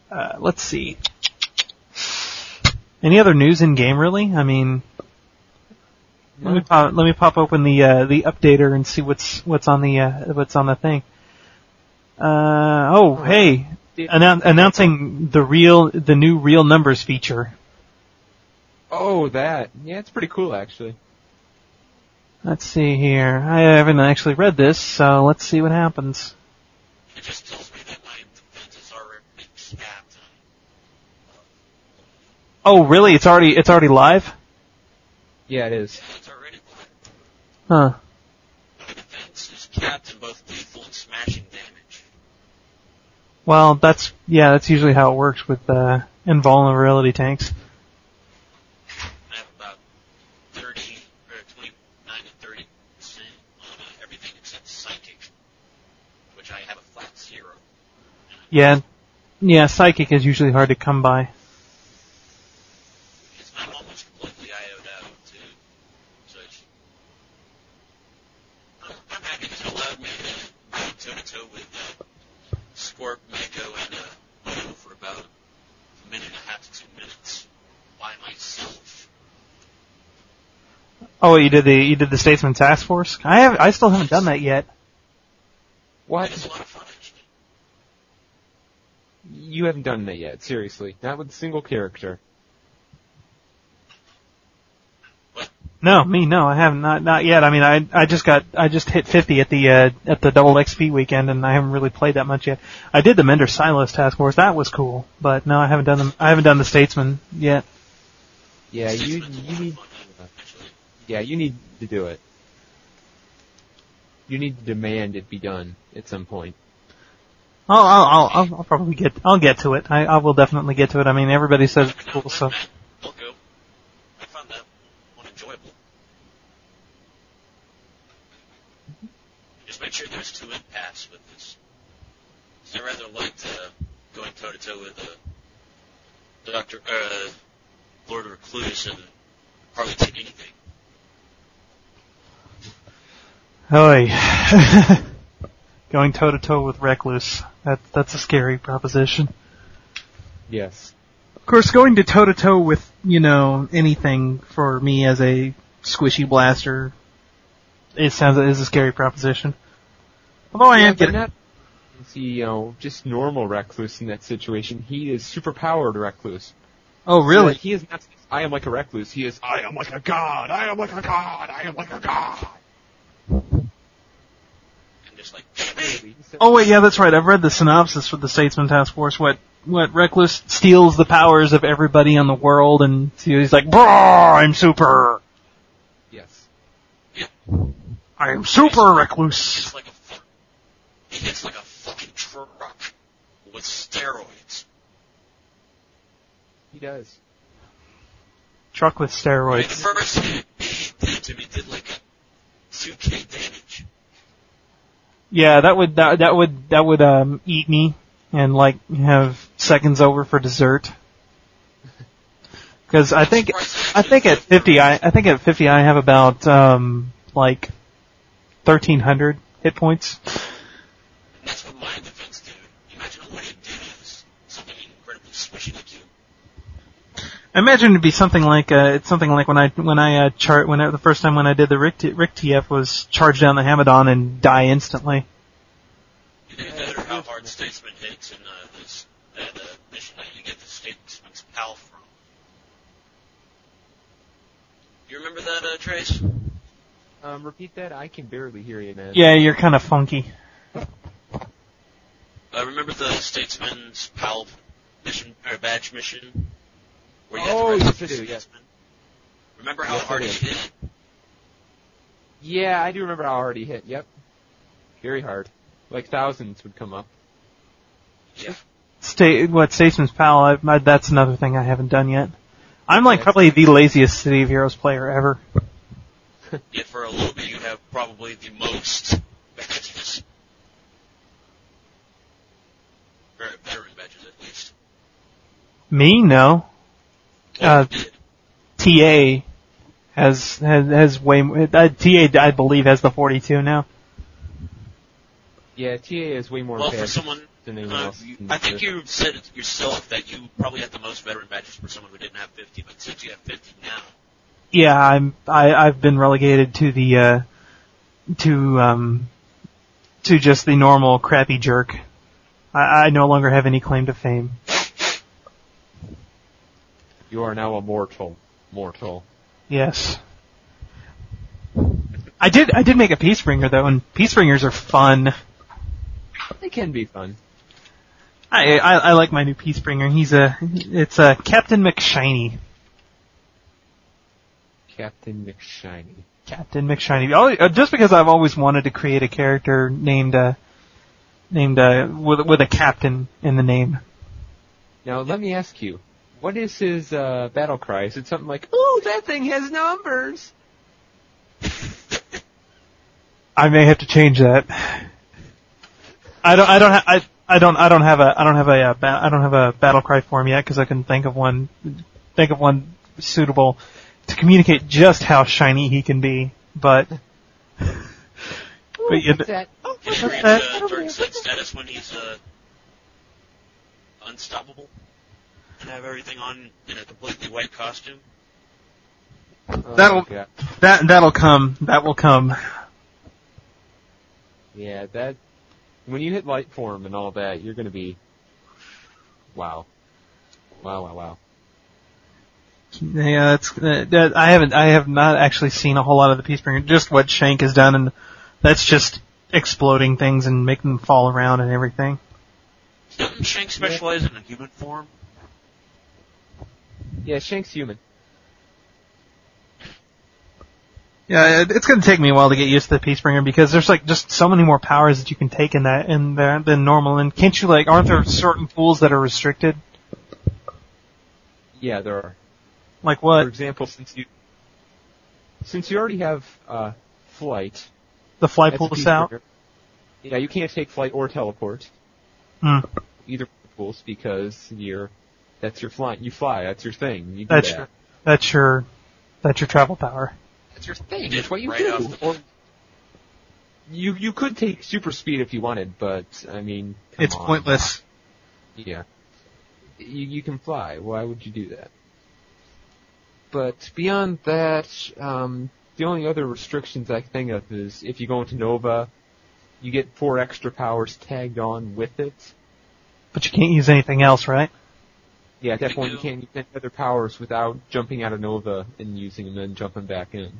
Uh, let's see. Any other news in game, really? I mean, let me pop, let me pop open the uh, the updater and see what's what's on the uh, what's on the thing. Uh, oh, hey, annou- announcing the real the new real numbers feature. Oh, that. Yeah, it's pretty cool actually. Let's see here. I haven't actually read this, so let's see what happens. It just tells me that my defense is already capped. Oh, really? It's already it's already live? Yeah, it is. It's already live. Huh. The defense is capped in both lethal and smashing damage. Well, that's yeah, that's usually how it works with uh, invulnerability tanks. I have about 30 or 29 to 30 percent on uh, everything except psychic, which I have a flat zero. Yeah, yeah, psychic is usually hard to come by. Because I'm almost completely IO'd out too. So it's, I'm, I'm happy because it allowed me to go toe to toe with uh, Scorp, Mako, and uh, Mono for about a minute and a half to two minutes by myself. Oh, you did the you did the Statesman Task Force? I have I still haven't done that yet. What? It's a lot of fun. You haven't done that yet, seriously. Not with a single character. No, me no, I haven't not not yet. I mean, I I just got I just hit 50 at the uh, at the double XP weekend, and I haven't really played that much yet. I did the Mender Silos Task Force, that was cool, but no, I haven't done them. I haven't done the Statesman yet. Yeah, you you need. Yeah you need to do it. You need to demand it be done at some point. I'll I'll I'll, I'll, I'll probably get I'll get to it. I I will definitely get to it. I mean, everybody says it's cool, so I'll go. I found that one enjoyable. Just make sure there's two empaths with this. I rather liked uh, going toe to toe with uh, Doctor uh, Lord Recluse and hardly take anything. Oy. (laughs) Going toe to toe with Recluse. That that's a scary proposition. Yes. Of course, going to toe to toe with you know anything for me as a squishy blaster, it sounds is a scary proposition. Although I yeah, am getting not see, you know, just normal recluse in that situation. He is super powered recluse. Oh really? So he is not I am like a recluse. He is I am like a god. I am like a god. I am like a god. And just like, (laughs) Oh wait, yeah, that's right. I've read the synopsis for the Statesman Task Force. What what Recluse steals the powers of everybody in the world, and he's like, "Brah, I'm super. Yes. I am super Recluse." it's like a, he hits like a fucking truck with steroids. He does. Truck with Like, steroids. the first hit he did to me did like 2k damage. Yeah, that would that, that would that would um eat me and like have seconds over for dessert. Because I think I think at 50 I I think at 50 I have about um like 1300 hit points. That's what my defense did. Imagine what it did is something incredibly squishy to do. I imagine it'd be something like uh, it's something like when I when I uh, chart when I, the first time when I did the Rick, T, Rick TF was charge down the Hamidon and die instantly. You did better how hard Statesman hits in uh, this uh, the mission that you get the Statesman's pal from. You remember that, uh, Trace? Um, repeat that. I can barely hear you, man. Yeah, you're kind of funky. I remember the Statesman's pal mission or badge mission? Where you had Oh, to yes, rescue I do, yeah. Statesman? Remember how Yes, hard do. he hit? Yeah, I do remember how hard he hit. Yep. Very hard. Like thousands would come up. Yeah. State what Statesman's Pal? I, I, that's another thing I haven't done yet. I'm like probably the laziest City of Heroes player ever. (laughs) Yet for a little bit you have probably the most badges. Or veteran badges at least. Me, no. Uh, TA has has has way more. Uh, TA I believe has the 42 now. Yeah, TA is way more Well, for someone, than anyone uh, else. you, I think group. you said it yourself that you probably had the most veteran badges for someone who didn't have 50, but since you have 50 now, Yeah, I'm I I've been relegated to the uh to um to just the normal crappy jerk. I, I no longer have any claim to fame. You are now a mortal. Mortal. Yes. I did I did make a Peacebringer though, and Peacebringers are fun. They can be fun. I, I I like my new Peacebringer. He's a it's a Captain McShiny. Captain McShiny. Captain McShiny. Oh, uh, Just because I've always wanted to create a character named uh named uh with with a captain in the name. Now let me ask you, what is his uh, battle cry? Is it something like, "Ooh, that thing has numbers"? I may have to change that. I don't. I don't. Ha- I. I don't. I don't have a. I don't have a. Uh, ba- I don't have a battle cry for him yet because I can think of one. Think of one suitable to communicate just how shiny he can be. But. but you, that? Oh, Can you that? uh, Dark Side status when he's uh, unstoppable? And have everything on in a completely white costume? That'll- God. that that'll come. That will come. Yeah, that. When you hit light form and all that, you're gonna be. Wow. Wow! Wow! Wow! Yeah, that's. Uh, that, I haven't. I have not actually seen a whole lot of the Peacebringer. Just what Shank has done, and that's just exploding things and making them fall around and everything. Doesn't Shank specialize in a human form? Yeah, Shank's human. Yeah, it's going to take me a while to get used to the Peacebringer because there's like just so many more powers that you can take in that in there than normal. And can't you like? Aren't there certain pools that are restricted? Yeah, there are. Like what? For example, since you since you already have uh, flight, The flight pool is out. Yeah, you can't take flight or teleport. Hmm. Either pools because you're that's your flying. You fly. That's your thing. You That's that. your. That's your. That's your travel power. That's your thing. did That's what you right do. the- Or you you could take super speed if you wanted, but I mean, come it's on. pointless. Yeah. You, you can fly. Why would you do that? But beyond that, um, the only other restrictions I can think of is if you go into Nova, you get four extra powers tagged on with it. But you can't use anything else, right? Yeah, at that You point you can't use any other powers without jumping out of Nova and using them and then jumping back in.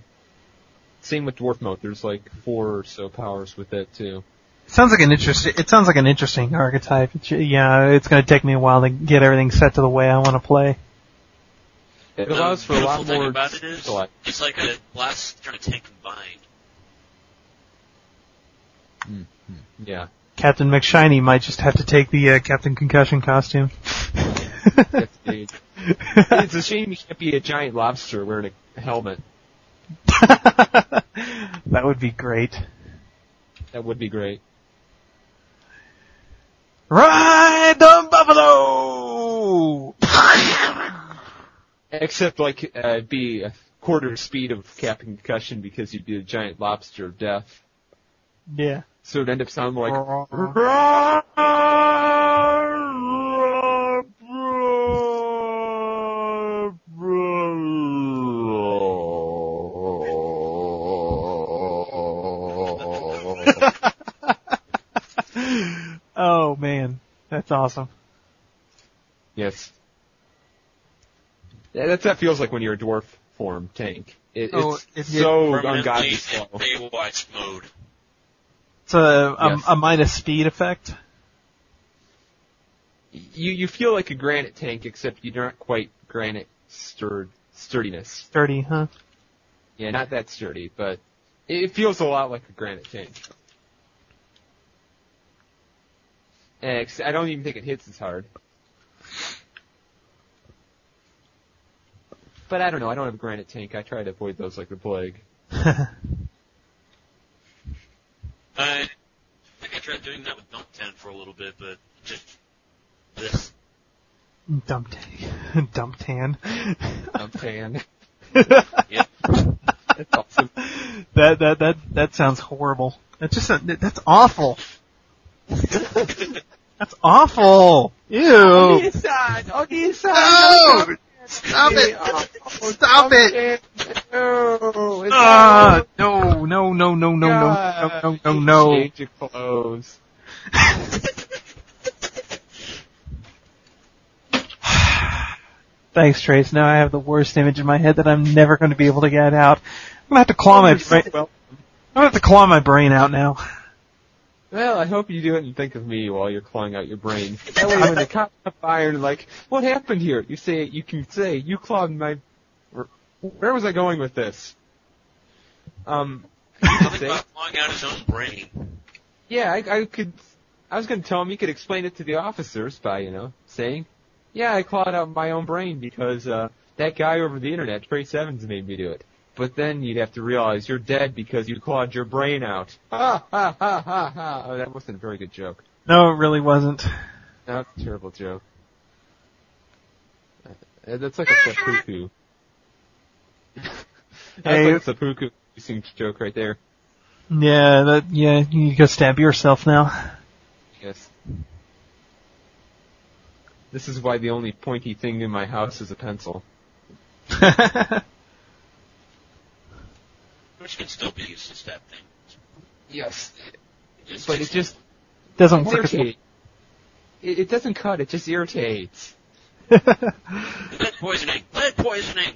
Same with Dwarf Mode. There's like four or so powers with it too. Sounds like an interesting. It sounds like an interesting archetype. It's, yeah, it's going to take me a while to get everything set to the way I want to play. It The allows for a lot thing more about it is, it's like a blast trying to tank combined. Yeah. Captain McShiny might just have to take the uh, Captain Concussion costume. (laughs) It's (laughs) a shame you can't be a giant lobster wearing a helmet. (laughs) that would be great. That would be great. Ride the buffalo! Except like uh, it'd be a quarter speed of Captain Concussion because you'd be a giant lobster of death. Yeah. So it'd end up sounding like that's awesome. Yes. Yeah, that's what it feels like when you're a dwarf form tank. It, Oh, it's it- so ungodly in slow. Baywatch mode. It's a, a, Yes. a minus speed effect. You you feel like a granite tank, except you're not quite granite sturd sturdiness. Sturdy, huh? Yeah, not that sturdy, but it feels a lot like a granite tank. Eh, and I don't even think it hits as hard. But I don't know. I don't have a granite tank. I try to avoid those like the plague. (laughs) I think I tried doing that with Dump 10 for a little bit, but just this. Dump (laughs) tan. Dump tan. I'm tan. Yep. That's awesome. that that that that sounds horrible. That's just a, that's awful. (laughs) that's awful. Ew. side, on the side. No! Stop it! Stop it! No, it's Ah, no, no, no, no, no, no, no, no, no, no. Change your clothes. (sighs) Thanks, Trace. Now I have the worst image in my head that I'm never going to be able to get out. I'm gonna have to claw my brain. I'm gonna have to claw my brain out now. Well, I hope you do it and think of me while you're clawing out your brain. (laughs) That way, when the cops come by and like, what happened here? You say, you can say, you clawed my. Where was I going with this? Um, Something say, about clawing out his own brain. yeah, I, I could. I was going to tell him you could explain it to the officers by, you know, saying, yeah, I clawed out my own brain because uh, that guy over the internet, Trace Evans, made me do it. But then you'd have to realize you're dead because you clawed your brain out. (laughs) Ha ha ha ha ha. Oh, that wasn't a very good joke. No, it really wasn't. That's a terrible joke. Uh, That's like a seppuku. (laughs) That's Hey. like a seppuku joke right there. Yeah, that yeah, you go stab yourself now. Yes. This is why the only pointy thing in my house is a pencil. (laughs) Which can still be used to stab things. Yes. Just- But it just Doesn't it's work. as well. irritating. It, it doesn't cut, it just irritates. (laughs) Lead poisoning! Lead poisoning!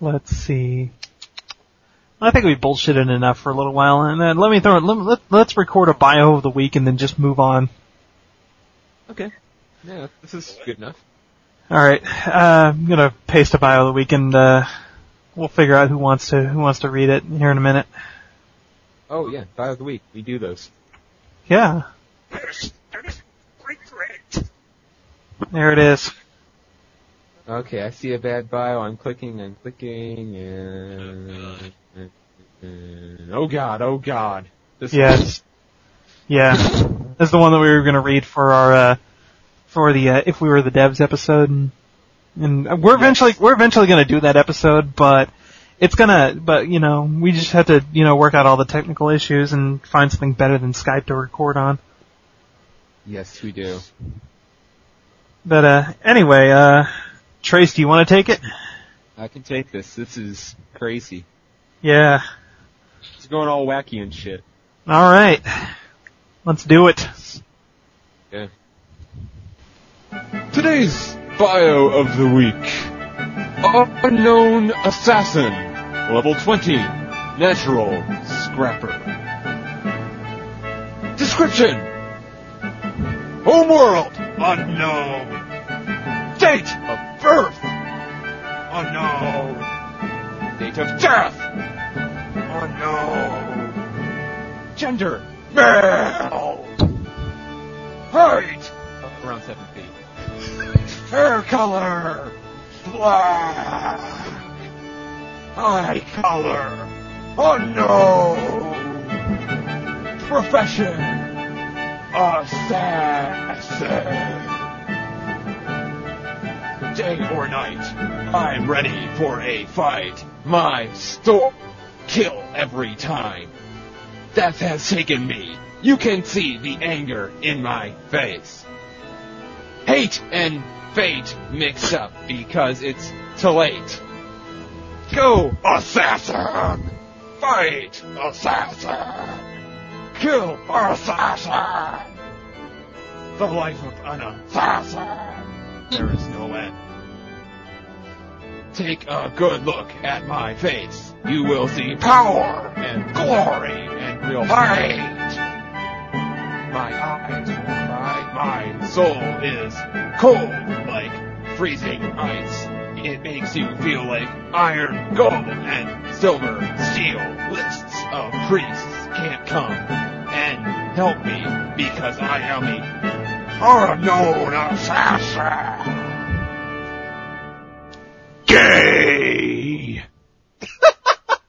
Let's see. I think we bullshitted enough for a little while, and then let me throw it. Let, let, let's record a bio of the week and then just move on. Okay. Yeah, this is good enough. All right, uh, I'm gonna paste a bio of the week, and uh, we'll figure out who wants to who wants to read it here in a minute. Oh yeah, bio of the week. We do those. Yeah, There's, there's great threat. there it is. Okay, I see a bad bio. I'm clicking, I'm clicking, and... and- Oh god, oh god. This Yes. Yeah, that's the one that we were gonna read for our uh, for the uh, if we were the devs episode, and and we're eventually we're eventually gonna do that episode, but it's gonna but you know we just have to you know work out all the technical issues and find something better than Skype to record on. Yes, we do. But uh, anyway, uh, Trace, do you want to take it? I can take this. This is crazy. Yeah. It's going all wacky and shit. All right. Let's do it. Today's bio of the week. Unknown assassin. Level 20. Natural scrapper. Description. Homeworld. Unknown. Date of birth. Unknown. Date of death. Unknown. Gender. Male. Height. Around seven feet. Hair color. Black. Eye color. Oh, Unknown. Profession. Assassin. Day or night, I'm ready for a fight. My store kill every time. Death has taken me. You can see the anger in my face. Hate and fate mix up because it's too late. Go, assassin! Fight, assassin! Kill, assassin! The life of an assassin! There is no end. Take a good look at my face. You will see power and glory and real hate. My eyes cry. My soul is cold like freezing ice. It makes you feel like iron, gold, and silver steel. Lists of priests can't come and help me because I am a unknown assassin. Gay.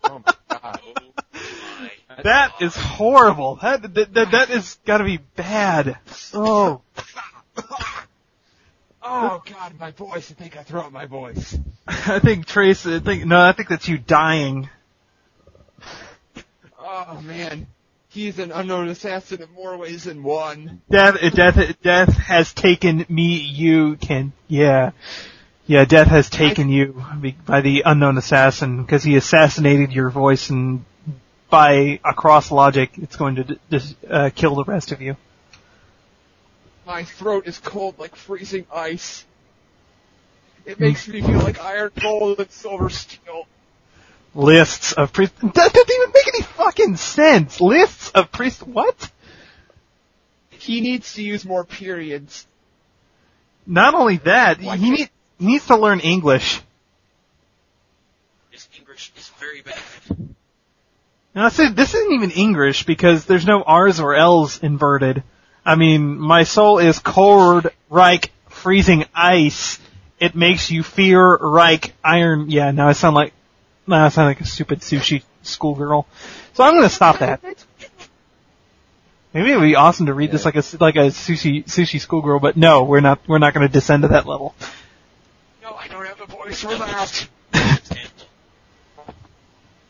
oh my god. Oh my. That is horrible. That that that, that is got to be bad. Oh, Oh god, my voice. I think I throw out my voice. I think Trace. I think no, I think that's you dying. Oh man. He's an unknown assassin in more ways than one. Death, uh, death, uh, death has taken me. You can, yeah, yeah. Death has taken you by the unknown assassin because he assassinated your voice, and by across logic, it's going to d- dis- uh, kill the rest of you. My throat is cold like freezing ice. It makes me feel like iron, gold, and silver steel. Lists of pre- that doesn't even make any fucking sense. Lists of priest, what? He needs to use more periods. Not only that, Why he, need, he needs to learn English. His English is very bad. Now I said this isn't even English because there's no R's or L's inverted. I mean, my soul is cold, like freezing ice. It makes you fear like iron. Yeah, now I sound like, now I sound like a stupid sushi schoolgirl. So I'm gonna stop that. Maybe it would be awesome to read this like a like a sushi sushi schoolgirl, but no, we're not we're not going to descend to that level. No, I don't have the voice for that. (laughs)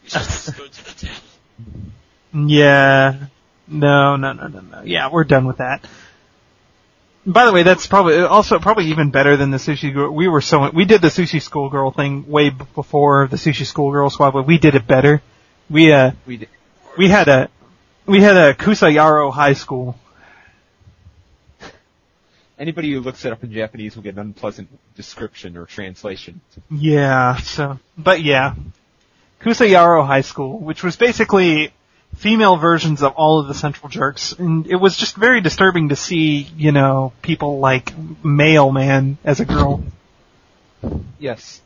Temple. You go to the temple. Yeah. No, no, no, no, no. Yeah, we're done with that. By the way, that's probably also probably even better than the sushi. Girl. We were so we did the sushi schoolgirl thing way before the sushi schoolgirl squad, but we did it better. We uh We did. we had a we had a Kusayaro High School. Anybody who looks it up in Japanese will get an unpleasant description or translation. Yeah. So, but yeah, Kusayaro High School, which was basically female versions of all of the Central Jerks, and it was just very disturbing to see, you know, people like Mailman as a girl. Yes.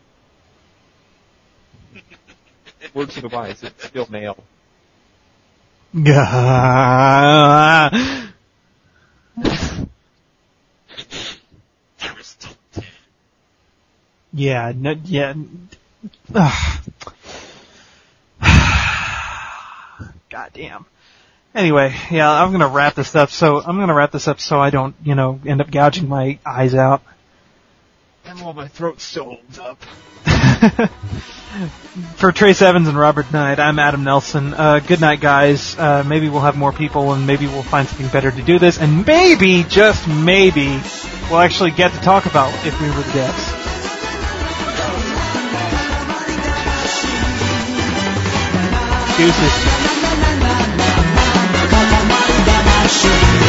Words to the wise, it's still male. (laughs) (laughs) Yeah, no, yeah. Ugh. God damn. Anyway, yeah, I'm gonna wrap this up. So I'm gonna wrap this up so I don't, you know, end up gouging my eyes out. And while my throat still holds up. (laughs) For Trace Evans and Robert Knight, I'm Adam Nelson. Uh, good night, guys. Uh, maybe we'll have more people, and maybe we'll find something better to do this, and maybe, just maybe, we'll actually get to talk about if we were the devs. Deuces. should